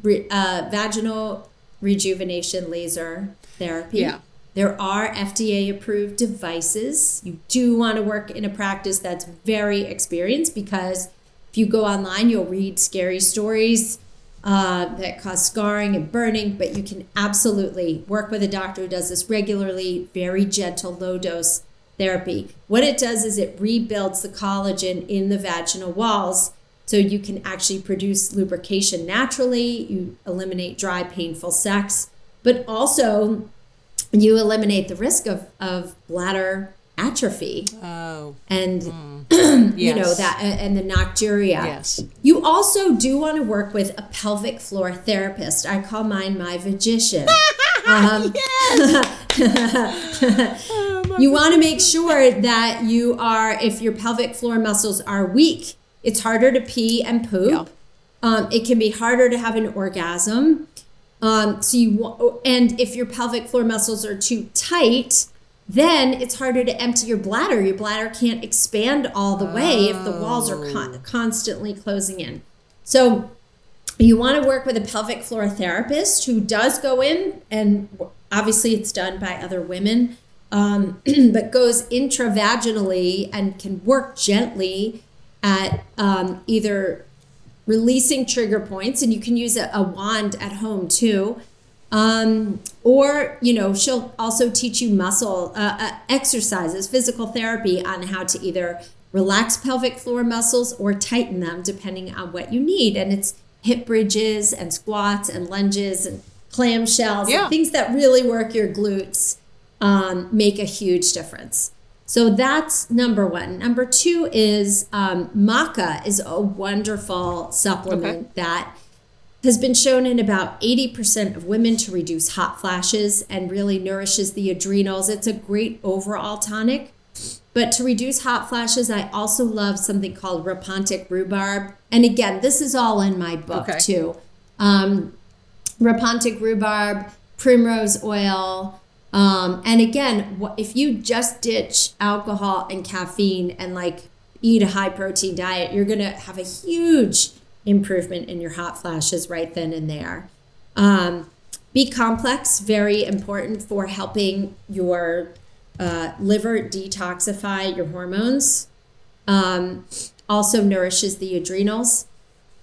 re- uh, vaginal rejuvenation laser therapy. Yeah. There are FDA approved devices. You do want to work in a practice that's very experienced because if you go online, you'll read scary stories uh, that cause scarring and burning, but you can absolutely work with a doctor who does this regularly, very gentle, low dose therapy. What it does is it rebuilds the collagen in the vaginal walls so you can actually produce lubrication naturally. You eliminate dry, painful sex, but also you eliminate the risk of, of bladder atrophy. Oh. And mm. [clears throat] you know that and the nocturia. Yes. You also do want to work with a pelvic floor therapist. I call mine my vagician. [laughs] um, [laughs] [laughs] you want to make sure that you are if your pelvic floor muscles are weak, it's harder to pee and poop. Yeah. Um, it can be harder to have an orgasm. Um, so you and if your pelvic floor muscles are too tight, then it's harder to empty your bladder. Your bladder can't expand all the way oh. if the walls are con- oh. constantly closing in. So you want to work with a pelvic floor therapist who does go in, and obviously it's done by other women. Um, [clears throat] but goes intravaginally and can work gently at um, either releasing trigger points, and you can use a, a wand at home too. Um, or, you know, she'll also teach you muscle uh, uh, exercises, physical therapy on how to either relax pelvic floor muscles or tighten them depending on what you need. And it's hip bridges and squats and lunges and clamshells yeah. and things that really work your glutes um, make a huge difference. So that's number one. Number two is um, maca is a wonderful supplement okay. that has been shown in about 80% of women to reduce hot flashes and really nourishes the adrenals. It's a great overall tonic. But to reduce hot flashes, I also love something called Rhapontic rhubarb. And again, this is all in my book okay. too. Um, Rhapontic rhubarb, primrose oil. Um, and again, if you just ditch alcohol and caffeine and like eat a high protein diet, you're going to have a huge improvement in your hot flashes right then and there. Um, B complex, very important for helping your uh, liver detoxify your hormones. Um, also nourishes the adrenals.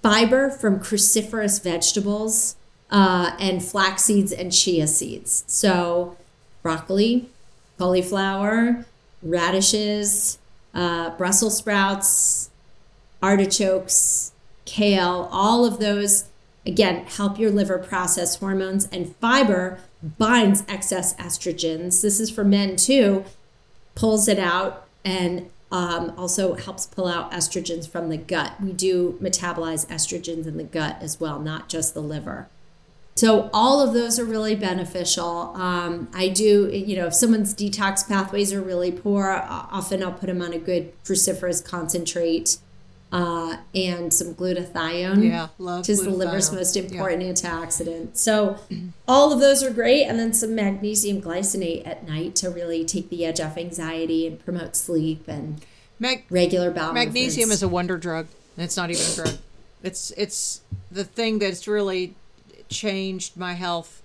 Fiber from cruciferous vegetables uh, and flax seeds and chia seeds. So, broccoli, cauliflower, radishes, uh, Brussels sprouts, artichokes, kale, all of those, again, help your liver process hormones. And fiber binds excess estrogens. This is for men too, pulls it out and um, also helps pull out estrogens from the gut. We do metabolize estrogens in the gut as well, not just the liver. So all of those are really beneficial. Um, I do, you know, if someone's detox pathways are really poor, often I'll put them on a good cruciferous concentrate uh, and some glutathione. Yeah, love which is the liver's most important yeah. antioxidant. So all of those are great, and then some magnesium glycinate at night to really take the edge off anxiety and promote sleep and Mag- regular bowel. Magnesium movements. is a wonder drug. It's not even a drug. It's it's the thing that's really changed my health.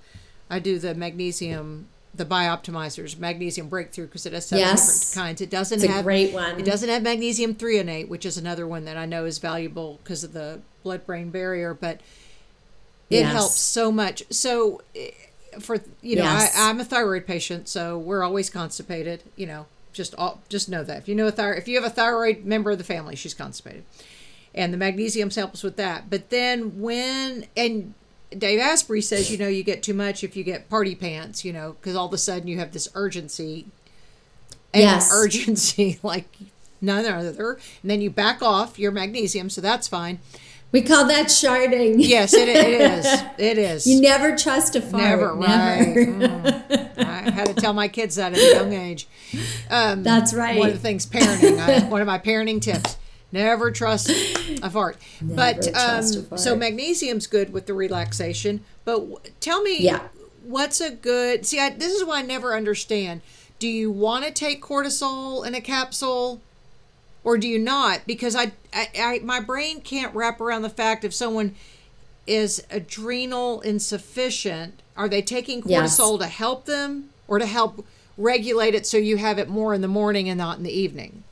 I do the magnesium the bioptimizers magnesium breakthrough because it has seven yes. different kinds it doesn't it's have great one it doesn't have magnesium threonate which is another one that i know is valuable because of the blood brain barrier but it yes. helps so much so eh, for you know yes. I, i'm a thyroid patient so we're always constipated you know just all just know that if you know a thyroid if you have a thyroid member of the family she's constipated and the magnesium helps with that but then when and Dave Asprey says, you know, you get too much if you get party pants, you know, because all of a sudden you have this urgency. And yes. urgency, [laughs] like none other. And then you back off your magnesium, so that's fine. We call that sharding. Yes, it, it is. [laughs] It is. You never trust a fart. Never, right. [laughs] Mm. I had to tell my kids that at a young age. Um, That's right. One of the things parenting, I, one of my parenting tips Never trust a fart. Never but um, fart. so magnesium's good with the relaxation. But w- tell me, yeah. what's a good? See, I, this is why I never understand. Do you want to take cortisol in a capsule, or do you not? Because I, I, I, my brain can't wrap around the fact if someone is adrenal insufficient, are they taking cortisol yes. to help them or to help regulate it so you have it more in the morning and not in the evening?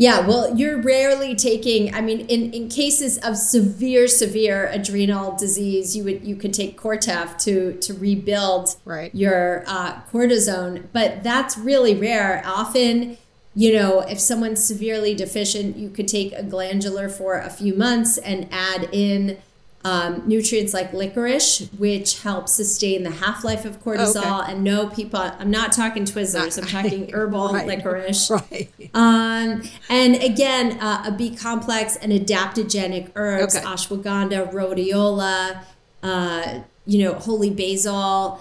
Yeah, well, you're rarely taking. I mean, in, in cases of severe, severe adrenal disease, you would you could take Cortef to to rebuild right. your uh, cortisone, but that's really rare. Often, you know, if someone's severely deficient, you could take a glandular for a few months and add in um, nutrients like licorice, which help sustain the half life of cortisol. Okay. And no, people, I'm not talking Twizzlers, I'm [laughs] talking herbal right. licorice. [laughs] Right. Um, and again, uh, a B complex and adaptogenic herbs, okay. ashwagandha, rhodiola, uh, you know, holy basil.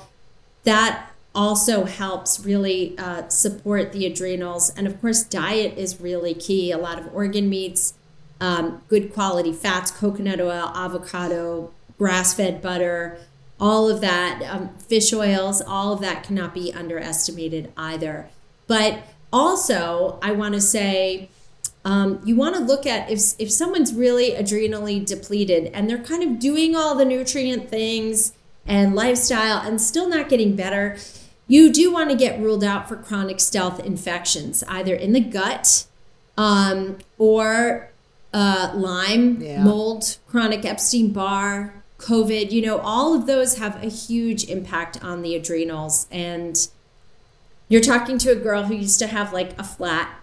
That also helps really uh, support the adrenals. And of course, diet is really key. A lot of organ meats um, good quality fats, coconut oil, avocado, grass fed butter, all of that, um, fish oils, all of that cannot be underestimated either. But also, I want to say, um, you want to look at if, if someone's really adrenally depleted and they're kind of doing all the nutrient things and lifestyle and still not getting better, you do want to get ruled out for chronic stealth infections, either in the gut um, or uh, Lyme, yeah. mold, chronic Epstein Barr, COVID. You know, all of those have a huge impact on the adrenals. And you're talking to a girl who used to have like a flat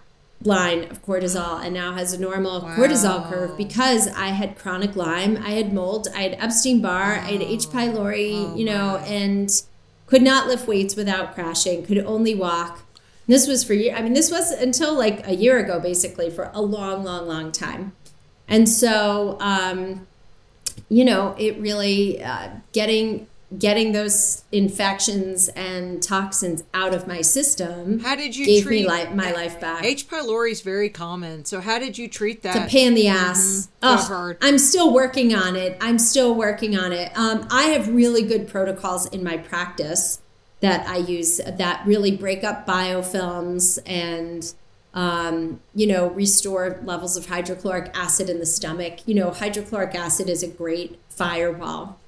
line of cortisol and now has a normal wow. cortisol curve because I had chronic Lyme, I had mold, I had Epstein Barr, I had H. pylori, oh, you know, my. and could not lift weights without crashing, could only walk. This was for you. I mean, this was until like a year ago, basically, for a long, long, long time. And so, um, you know, it really uh, getting getting those infections and toxins out of my system. How did you gave treat me life, my life back? H. pylori is very common. So how did you treat that? It's a pain in the ass. Mm-hmm. Oh, I'm still working on it. I'm still working on it. Um, I have really good protocols in my practice that I use that really break up biofilms and um, you know, restore levels of hydrochloric acid in the stomach. You know, hydrochloric acid is a great firewall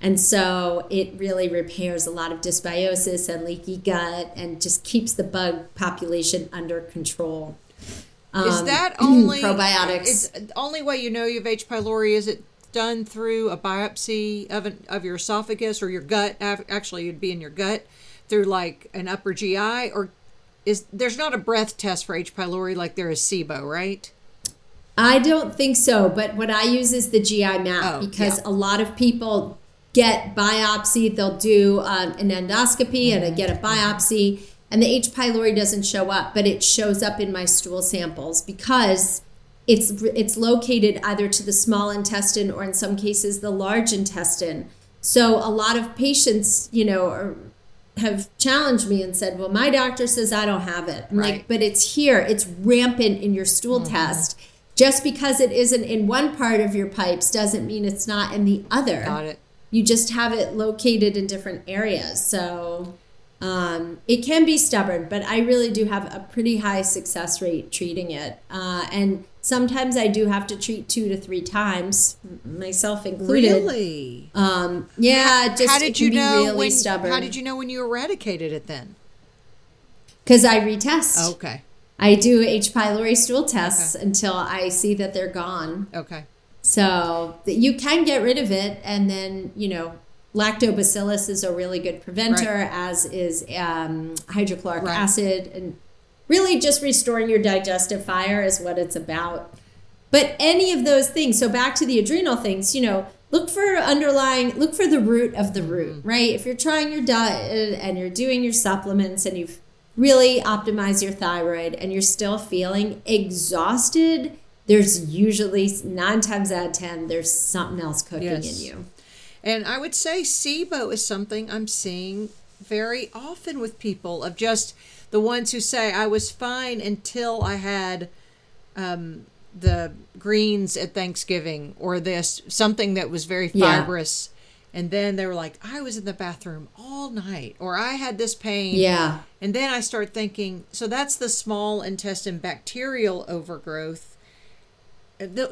and so it really repairs a lot of dysbiosis and leaky gut and just keeps the bug population under control. Um, is that [clears throat] only probiotics? Is only way you know you have H. pylori is it done through a biopsy of an, of your esophagus or your gut? Actually, it'd be in your gut through like an upper GI or is there's not a breath test for H. pylori like there is SIBO, right? I don't think so, but what I use is the GI map oh, because yeah. a lot of people get biopsy. They'll do um, an endoscopy and a, get a biopsy, and the H. pylori doesn't show up, but it shows up in my stool samples because it's it's located either to the small intestine or in some cases the large intestine. So a lot of patients, you know, are, have challenged me and said, "Well, my doctor says I don't have it." I'm right. like, "But it's here. It's rampant in your stool mm-hmm. test." Just because it isn't in one part of your pipes doesn't mean it's not in the other. Got it you just have it located in different areas. So um, it can be stubborn, but I really do have a pretty high success rate treating it. Uh, and sometimes I do have to treat two to three times, myself included. Really? Um, yeah, just how did you know really when, stubborn. How did you know when you eradicated it then? Because I retest. Okay. I do H. pylori stool tests okay. until I see that they're gone. Okay. So you can get rid of it, and then you know lactobacillus is a really good preventer, right. as is um, hydrochloric right. acid, and really just restoring your digestive fire is what it's about. But any of those things, so back to the adrenal things, you know, look for underlying, look for the root of the root, mm-hmm. right? If you're trying your diet and you're doing your supplements and you've really optimized your thyroid and you're still feeling exhausted there's usually nine times out of ten there's something else cooking yes. in you. And I would say SIBO is something I'm seeing very often with people of just the ones who say I was fine until I had um, the greens at Thanksgiving or this something that was very fibrous. Yeah. And then they were like, I was in the bathroom all night, or I had this pain. Yeah. And then I start thinking, so that's the small intestine bacterial overgrowth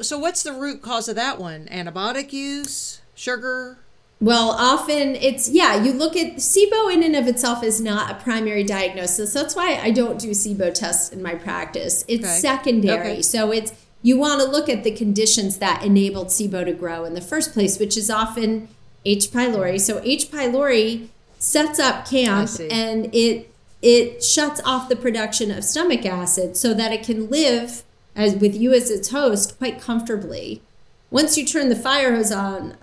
so what's the root cause of that one? Antibiotic use, sugar. Well, often it's yeah. You look at SIBO in and of itself is not a primary diagnosis. That's why I don't do SIBO tests in my practice. It's okay. secondary. Okay. So it's you want to look at the conditions that enabled SIBO to grow in the first place, which is often H. pylori. So H. pylori sets up camp and it it shuts off the production of stomach acid so that it can live as with you as its host quite comfortably. Once you turn the fire hose on,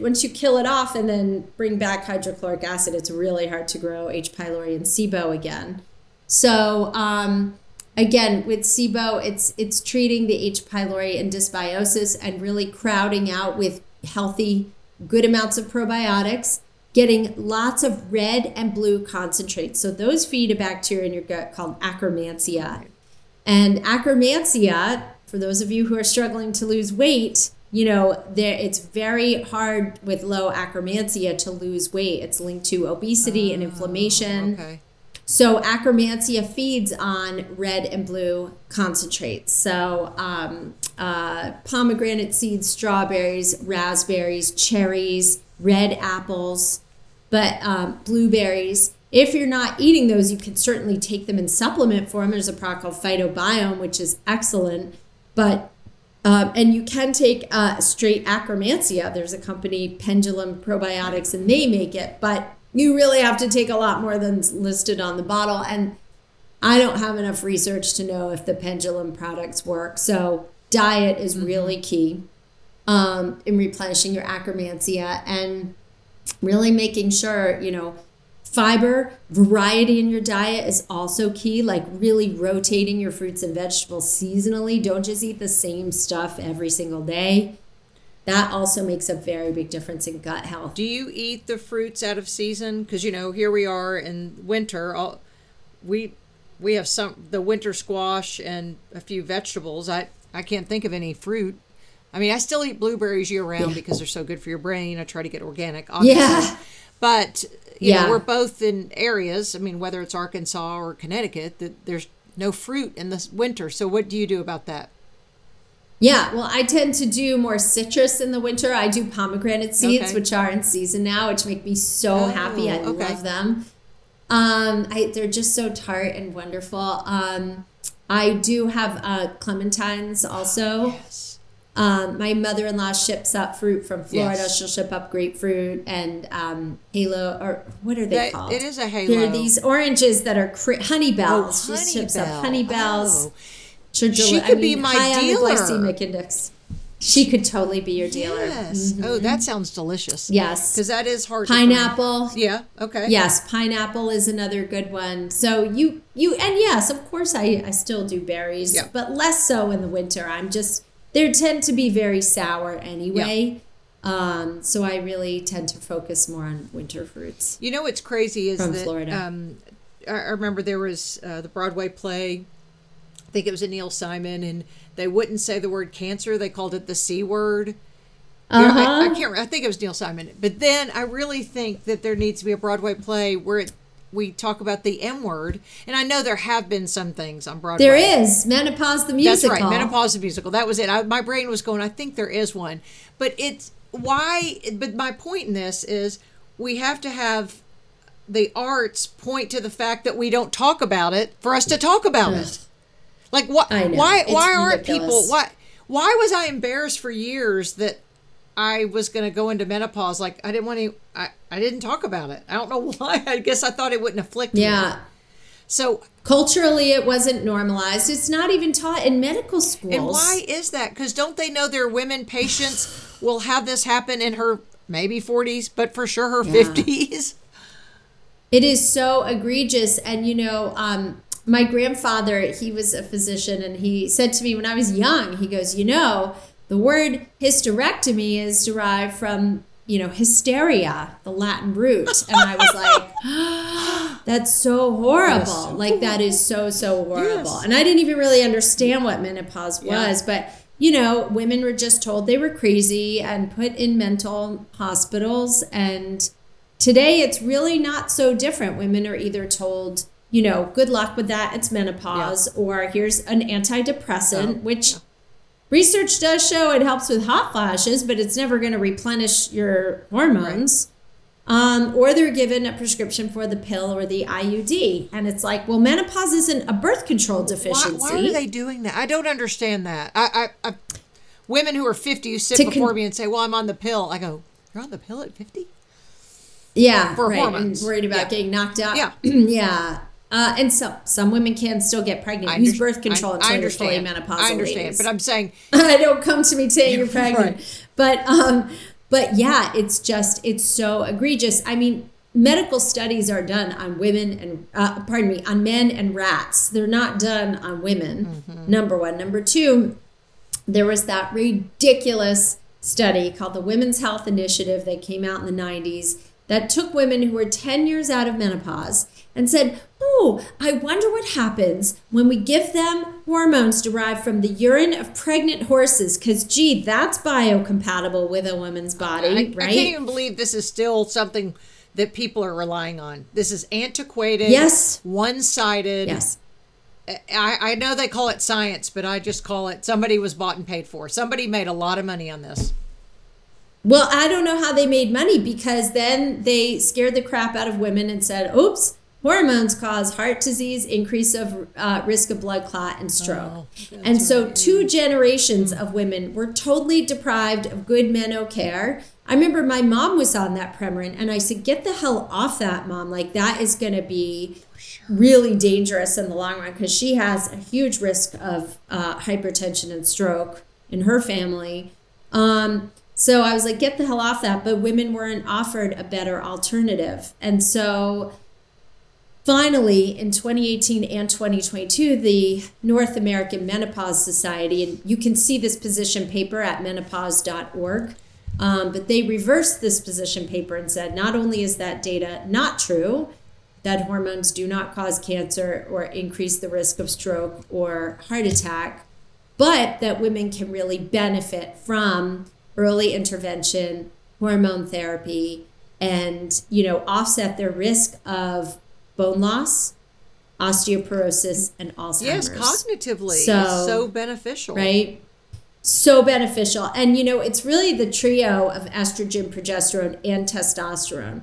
once you kill it off and then bring back hydrochloric acid, it's really hard to grow H. pylori and SIBO again. So um, again, with SIBO, it's it's treating the H. pylori and dysbiosis and really crowding out with healthy, good amounts of probiotics, getting lots of red and blue concentrates. So those feed a bacteria in your gut called Akkermansia. And Akkermansia, for those of you who are struggling to lose weight, you know, there it's very hard with low Akkermansia to lose weight. It's linked to obesity and inflammation. Okay. So Akkermansia feeds on red and blue concentrates. So um, uh, pomegranate seeds, strawberries, raspberries, cherries, red apples, but um, blueberries if you're not eating those, you can certainly take them in supplement form. There's a product called Phytobiome, which is excellent. But um, and you can take uh, straight Akkermansia. There's a company, Pendulum Probiotics, and they make it. But you really have to take a lot more than's listed on the bottle. And I don't have enough research to know if the Pendulum products work. So diet is mm-hmm. really key um, in replenishing your Akkermansia and really making sure, you know, Fiber, variety in your diet is also key, like really rotating your fruits and vegetables seasonally. Don't just eat the same stuff every single day. That also makes a very big difference in gut health. Do you eat the fruits out of season? Because you know, here we are in winter. All, we we have some the winter squash and a few vegetables. I I can't think of any fruit. I mean, I still eat blueberries year round yeah. because they're so good for your brain. I try to get organic, obviously. Yeah. But you yeah. know, we're both in areas. I mean, whether it's Arkansas or Connecticut, that there's no fruit in the winter. So, what do you do about that? Yeah, well, I tend to do more citrus in the winter. I do pomegranate seeds, okay. which are in season now, which make me so oh, happy. I okay. love them. Um, I, they're just so tart and wonderful. Um, I do have uh, clementines also. Yes. Um, my mother-in-law ships up fruit from Florida. Yes. She'll ship up grapefruit and um, halo, or what are they that, called? It is a halo. There are these oranges that are cri- honey bells. Oh, honey she ships bell. up honey bells. Oh. She could I mean, be my high dealer. On the glycemic index. She could totally be your dealer. Yes. Mm-hmm. Oh, that sounds delicious. Yes. Because that is hard. Pineapple. Yeah. Okay. Yes, pineapple is another good one. So you you and yes, of course I I still do berries, yeah. but less so in the winter. I'm just they tend to be very sour anyway. Yeah. Um, so I really tend to focus more on winter fruits. You know what's crazy is that Florida. Um, I remember there was uh, the Broadway play. I think it was a Neil Simon, and they wouldn't say the word cancer; they called it the c word. Uh-huh. I, I, can't. Remember. I think it was Neil Simon, but then I really think that there needs to be a Broadway play where it we talk about the M word, and I know there have been some things on Broadway. There is menopause the musical. That's right, menopause the musical. That was it. I, my brain was going. I think there is one, but it's why. But my point in this is we have to have the arts point to the fact that we don't talk about it for us to talk about Ugh. it. Like what? Why? It's why aren't people? Why? Why was I embarrassed for years that I was going to go into menopause, like I didn't want to, I, I didn't talk about it. I don't know [laughs] why. I guess I thought it wouldn't afflict yeah. me. Yeah. So culturally, it wasn't normalized. It's not even taught in medical schools. And why is that? Because don't they know their women patients [sighs] will have this happen in her maybe 40s, but for sure her yeah. 50s? It is so egregious. And, you know, um, my grandfather, he was a physician, and he said to me when I was young, he goes, You know, the word hysterectomy is derived from, you know, hysteria, the Latin root. And I was like, oh, [gasps] that's so horrible. Yes. Like, that is so, so horrible. Yes. And I didn't even really understand what menopause was, yeah. but you know, women were just told they were crazy and put in mental hospitals. And today it's really not so different. Women are either told, you know, good luck with that, it's menopause, yeah. or here's an antidepressant, oh, which yeah. Research does show it helps with hot flashes, but it's never going to replenish your hormones. Right. Um, or they're given a prescription for the pill or the IUD. And it's like, well, menopause isn't a birth control deficiency. Why, why are they doing that? I don't understand that. I, I, I women who are 50 who sit before con- me and say, well, I'm on the pill. I go, you're on the pill at 50? Yeah, for right. hormones. And worried about yeah. getting knocked out. Yeah. [clears throat] yeah. Uh, and some some women can still get pregnant. Use birth control I, until I understand. you're fully menopausal. I understand, ladies. but I'm saying [laughs] I don't come to me saying you're pregnant. Right. But um, but yeah, it's just it's so egregious. I mean, medical studies are done on women and uh, pardon me on men and rats. They're not done on women. Mm-hmm. Number one. Number two, there was that ridiculous study called the Women's Health Initiative that came out in the 90s that took women who were 10 years out of menopause and said, Oh, I wonder what happens when we give them hormones derived from the urine of pregnant horses. Because, gee, that's biocompatible with a woman's body, I, right? I can't even believe this is still something that people are relying on. This is antiquated, yes, one sided. Yes. I, I know they call it science, but I just call it somebody was bought and paid for. Somebody made a lot of money on this. Well, I don't know how they made money because then they scared the crap out of women and said, oops, hormones cause heart disease, increase of uh, risk of blood clot, and stroke. Oh, and so, right. two generations of women were totally deprived of good meno care. I remember my mom was on that Premarin, and I said, "Get the hell off that, mom! Like that is going to be really dangerous in the long run because she has a huge risk of uh, hypertension and stroke in her family." Um, so I was like, "Get the hell off that!" But women weren't offered a better alternative, and so finally, in 2018 and 2022, the North American Menopause Society, and you can see this position paper at menopause.org, um, but they reversed this position paper and said not only is that data not true, that hormones do not cause cancer or increase the risk of stroke or heart attack, but that women can really benefit from early intervention, hormone therapy, and you know offset their risk of bone loss, osteoporosis, and Alzheimer's. Yes, cognitively. So, so beneficial. Right? So beneficial. And, you know, it's really the trio of estrogen, progesterone, and testosterone.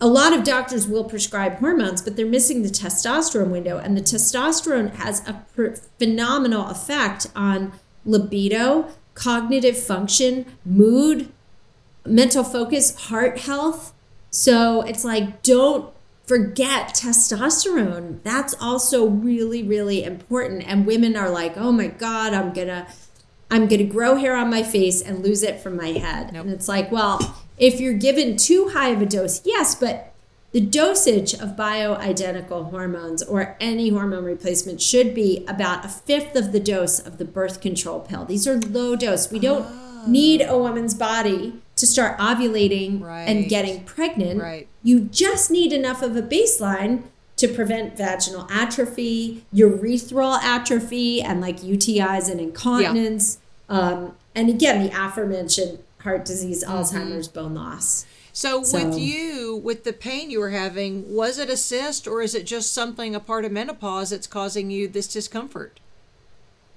A lot of doctors will prescribe hormones, but they're missing the testosterone window. And the testosterone has a phenomenal effect on libido, cognitive function, mood, mental focus, heart health. So it's like, don't forget testosterone. That's also really, really important. And women are like, oh my God, I'm gonna I'm gonna grow hair on my face and lose it from my head. Nope. And it's like, well, if you're given too high of a dose, yes, but the dosage of bioidentical hormones or any hormone replacement should be about a fifth of the dose of the birth control pill. These are low dose. We don't oh. need a woman's body to start ovulating right. and getting pregnant. Right. You just need enough of a baseline to prevent vaginal atrophy, urethral atrophy, and like UTIs and incontinence. Yeah. Um, and again, the aforementioned heart disease, mm-hmm. Alzheimer's, bone loss. So, so, with you, with the pain you were having, was it a cyst or is it just something a part of menopause that's causing you this discomfort?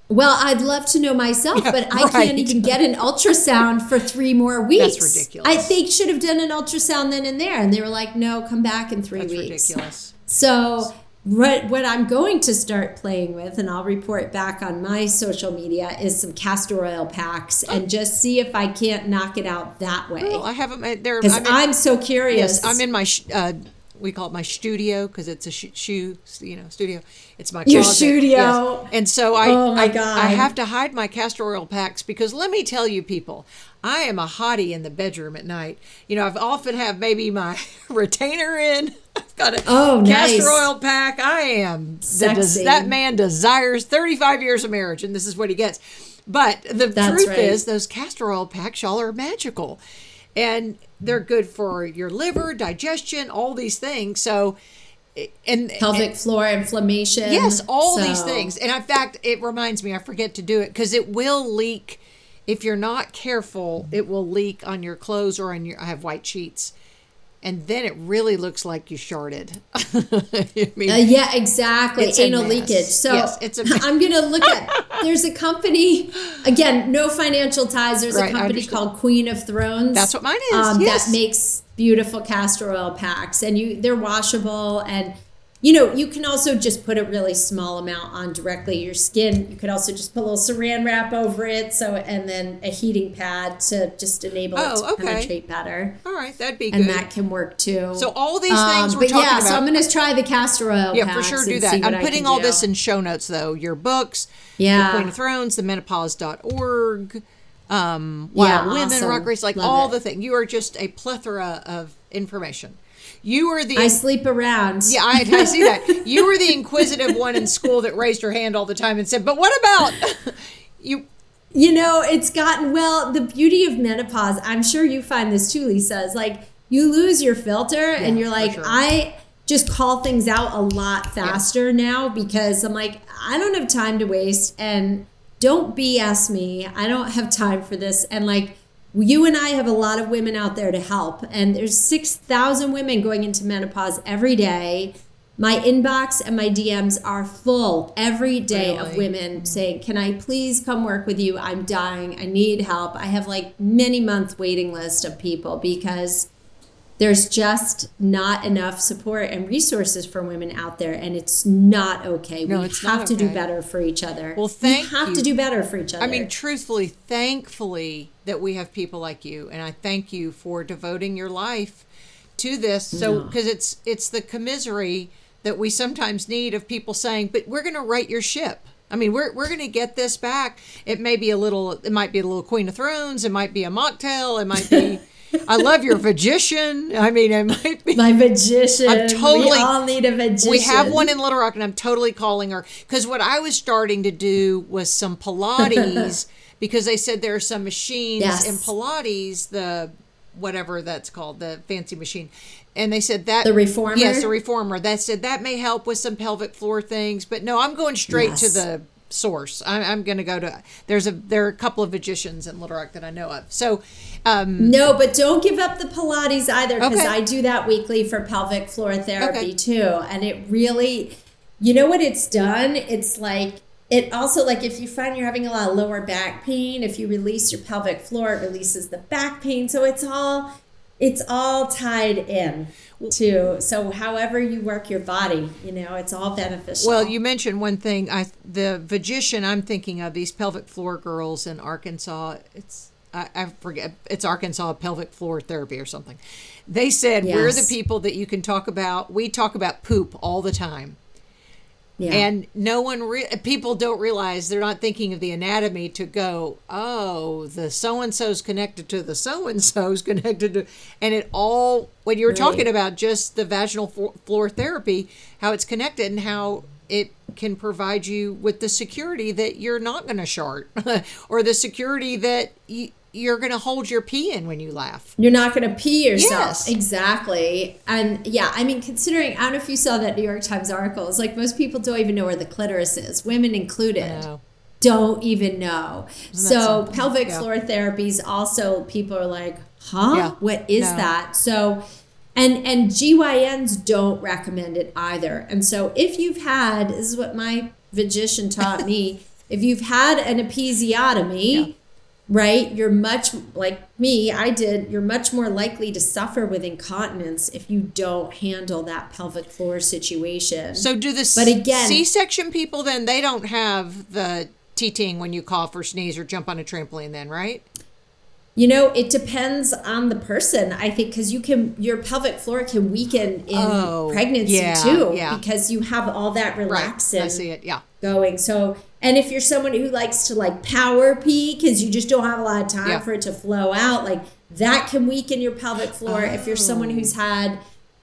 Well, I'd love to know myself, yeah, but I right. can't even get an ultrasound for three more weeks. That's ridiculous. I think should have done an ultrasound then and there, and they were like, "No, come back in three That's weeks." Ridiculous. So what what I'm going to start playing with, and I'll report back on my social media, is some castor oil packs, and just see if I can't knock it out that way. Well, I haven't. There, because I'm, I'm, so curious. Yes, I'm in my. Uh, we call it my studio because it's a sh- shoe, you know, studio. It's my your studio, yes. and so I, oh my I, God. I have to hide my castor oil packs because let me tell you, people, I am a hottie in the bedroom at night. You know, I've often have maybe my [laughs] retainer in. I've got a oh, castor nice. oil pack. I am des- that man desires 35 years of marriage, and this is what he gets. But the That's truth right. is, those castor oil packs, y'all, are magical, and they're good for your liver, digestion, all these things. So and pelvic and, floor inflammation. Yes, all so. these things. And in fact, it reminds me I forget to do it because it will leak if you're not careful. It will leak on your clothes or on your. I have white sheets. And then it really looks like you sharded. [laughs] I mean, uh, yeah, exactly. It's Anal leakage. So yes, it's a [laughs] I'm going to look at. There's a company. Again, no financial ties. There's right, a company called Queen of Thrones. That's what mine is. Um, yes. That makes beautiful castor oil packs and you they're washable and you know you can also just put a really small amount on directly your skin you could also just put a little saran wrap over it so and then a heating pad to just enable oh, it to okay. penetrate better all right that'd be and good and that can work too so all these things um, we're talking yeah about, so i'm going to try the castor oil yeah for sure do that i'm putting all do. this in show notes though your books yeah the queen of thrones the menopause.org um, Wile yeah, women, awesome. Rock Grace, like Love all it. the things. You are just a plethora of information. You were the. I sleep around. Yeah, I, I see that. You were the inquisitive one in school that raised her hand all the time and said, "But what about [laughs] you?" You know, it's gotten well. The beauty of menopause, I'm sure you find this too, Lisa. Is like you lose your filter, yeah, and you're like, sure. I just call things out a lot faster yeah. now because I'm like, I don't have time to waste, and don't BS me. I don't have time for this. And like, you and I have a lot of women out there to help. And there's 6,000 women going into menopause every day. My inbox and my DMs are full every day really? of women mm-hmm. saying, Can I please come work with you? I'm dying. I need help. I have like many month waiting list of people because there's just not enough support and resources for women out there, and it's not okay. No, we it's have to okay. do better for each other. Well, thank we have you. to do better for each other. I mean, truthfully, thankfully that we have people like you, and I thank you for devoting your life to this. So, because no. it's it's the commisery that we sometimes need of people saying, "But we're going to right your ship." I mean, we're we're going to get this back. It may be a little. It might be a little Queen of Thrones. It might be a mocktail. It might be. [laughs] I love your vagician. I mean, it might be my vagician. I'm totally. We all need a vagician. We have one in Little Rock, and I'm totally calling her because what I was starting to do was some Pilates [laughs] because they said there are some machines yes. in Pilates, the whatever that's called, the fancy machine. And they said that the reformer. Yes, the reformer. That said that may help with some pelvic floor things, but no, I'm going straight yes. to the source. I'm, I'm going to go to. There's a there are a couple of vagicians in Little Rock that I know of. So um, no, but don't give up the Pilates either because okay. I do that weekly for pelvic floor therapy okay. too, and it really, you know what it's done? It's like it also like if you find you're having a lot of lower back pain, if you release your pelvic floor, it releases the back pain. So it's all it's all tied in to so however you work your body you know it's all beneficial. Well you mentioned one thing. I the vagician i'm thinking of these pelvic floor girls in arkansas it's I, I forget it's arkansas pelvic floor therapy or something. They said yes. we're the people that you can talk about. We talk about poop all the time yeah. And no one, re- people don't realize they're not thinking of the anatomy to go, oh, the so and so's connected to the so and so's [laughs] connected to, and it all, when you were right. talking about just the vaginal floor therapy, how it's connected and how it can provide you with the security that you're not going to shart [laughs] or the security that you, you're going to hold your pee in when you laugh. You're not going to pee yourself. Yes. Exactly. And yeah, I mean, considering, I don't know if you saw that New York Times article, it's like most people don't even know where the clitoris is, women included. Don't even know. so, pelvic yeah. floor therapies also, people are like, huh? Yeah. What is no. that? So, and and GYNs don't recommend it either. And so, if you've had, this is what my physician taught me, [laughs] if you've had an episiotomy, yeah right? You're much like me, I did, you're much more likely to suffer with incontinence if you don't handle that pelvic floor situation. So do the but again, C-section people then they don't have the teething when you cough or sneeze or jump on a trampoline then, right? You know, it depends on the person. I think because you can, your pelvic floor can weaken in oh, pregnancy yeah, too, yeah. because you have all that relaxin. Right. I see it. Yeah, going. So and if you're someone who likes to like power pee because you just don't have a lot of time yeah. for it to flow out, like that can weaken your pelvic floor. Oh. If you're someone who's oh. had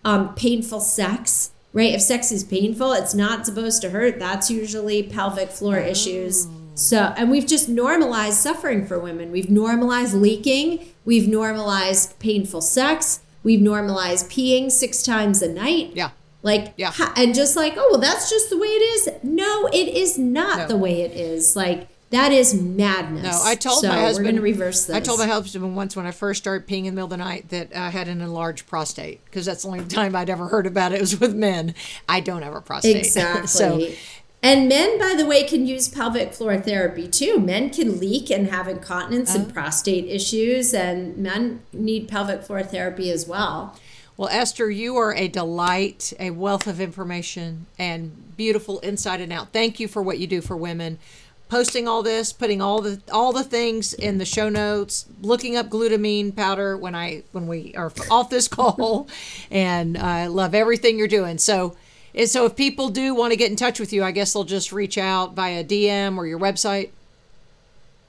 um, painful sex, right? If sex is painful, it's not supposed to hurt. That's usually pelvic floor oh. issues. So, and we've just normalized suffering for women. We've normalized leaking. We've normalized painful sex. We've normalized peeing six times a night. Yeah. Like, yeah. and just like, oh, well, that's just the way it is. No, it is not no. the way it is. Like, that is madness. No, I told so my husband. We're going to reverse this. I told my husband once when I first started peeing in the middle of the night that I had an enlarged prostate because that's the only [laughs] time I'd ever heard about it was with men. I don't have a prostate. [laughs] Exactly. so, and men, by the way, can use pelvic floor therapy too. Men can leak and have incontinence and oh. prostate issues, and men need pelvic floor therapy as well. Well, Esther, you are a delight, a wealth of information, and beautiful inside and out. Thank you for what you do for women. Posting all this, putting all the all the things in the show notes, looking up glutamine powder when I when we are off this [laughs] call, and I love everything you're doing. So, so if people do want to get in touch with you, I guess they'll just reach out via DM or your website.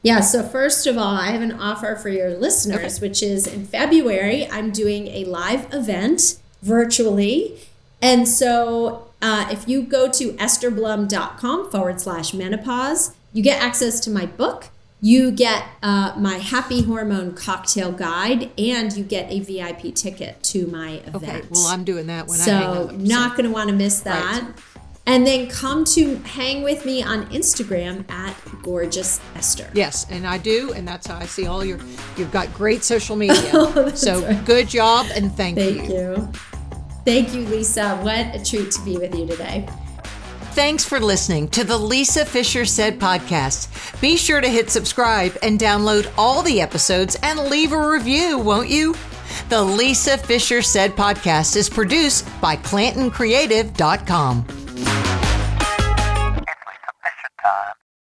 Yeah, so first of all, I have an offer for your listeners, okay. which is in February, I'm doing a live event virtually. And so uh, if you go to estherblum.com forward slash menopause, you get access to my book. You get uh, my happy hormone cocktail guide, and you get a VIP ticket to my event. Okay, well, I'm doing that when so I hang up. So, not going to want to miss that. Right. And then come to hang with me on Instagram at gorgeous Esther. Yes, and I do, and that's how I see all your. You've got great social [laughs] media. oh, so right. good job, and thank, thank you. Thank you. Thank you, Lisa. What a treat to be with you today. Thanks for listening to the Lisa Fischer Said podcast. Be sure to hit subscribe and download all the episodes and leave a review, won't you? The Lisa Fischer Said podcast is produced by ClantonCreative.com.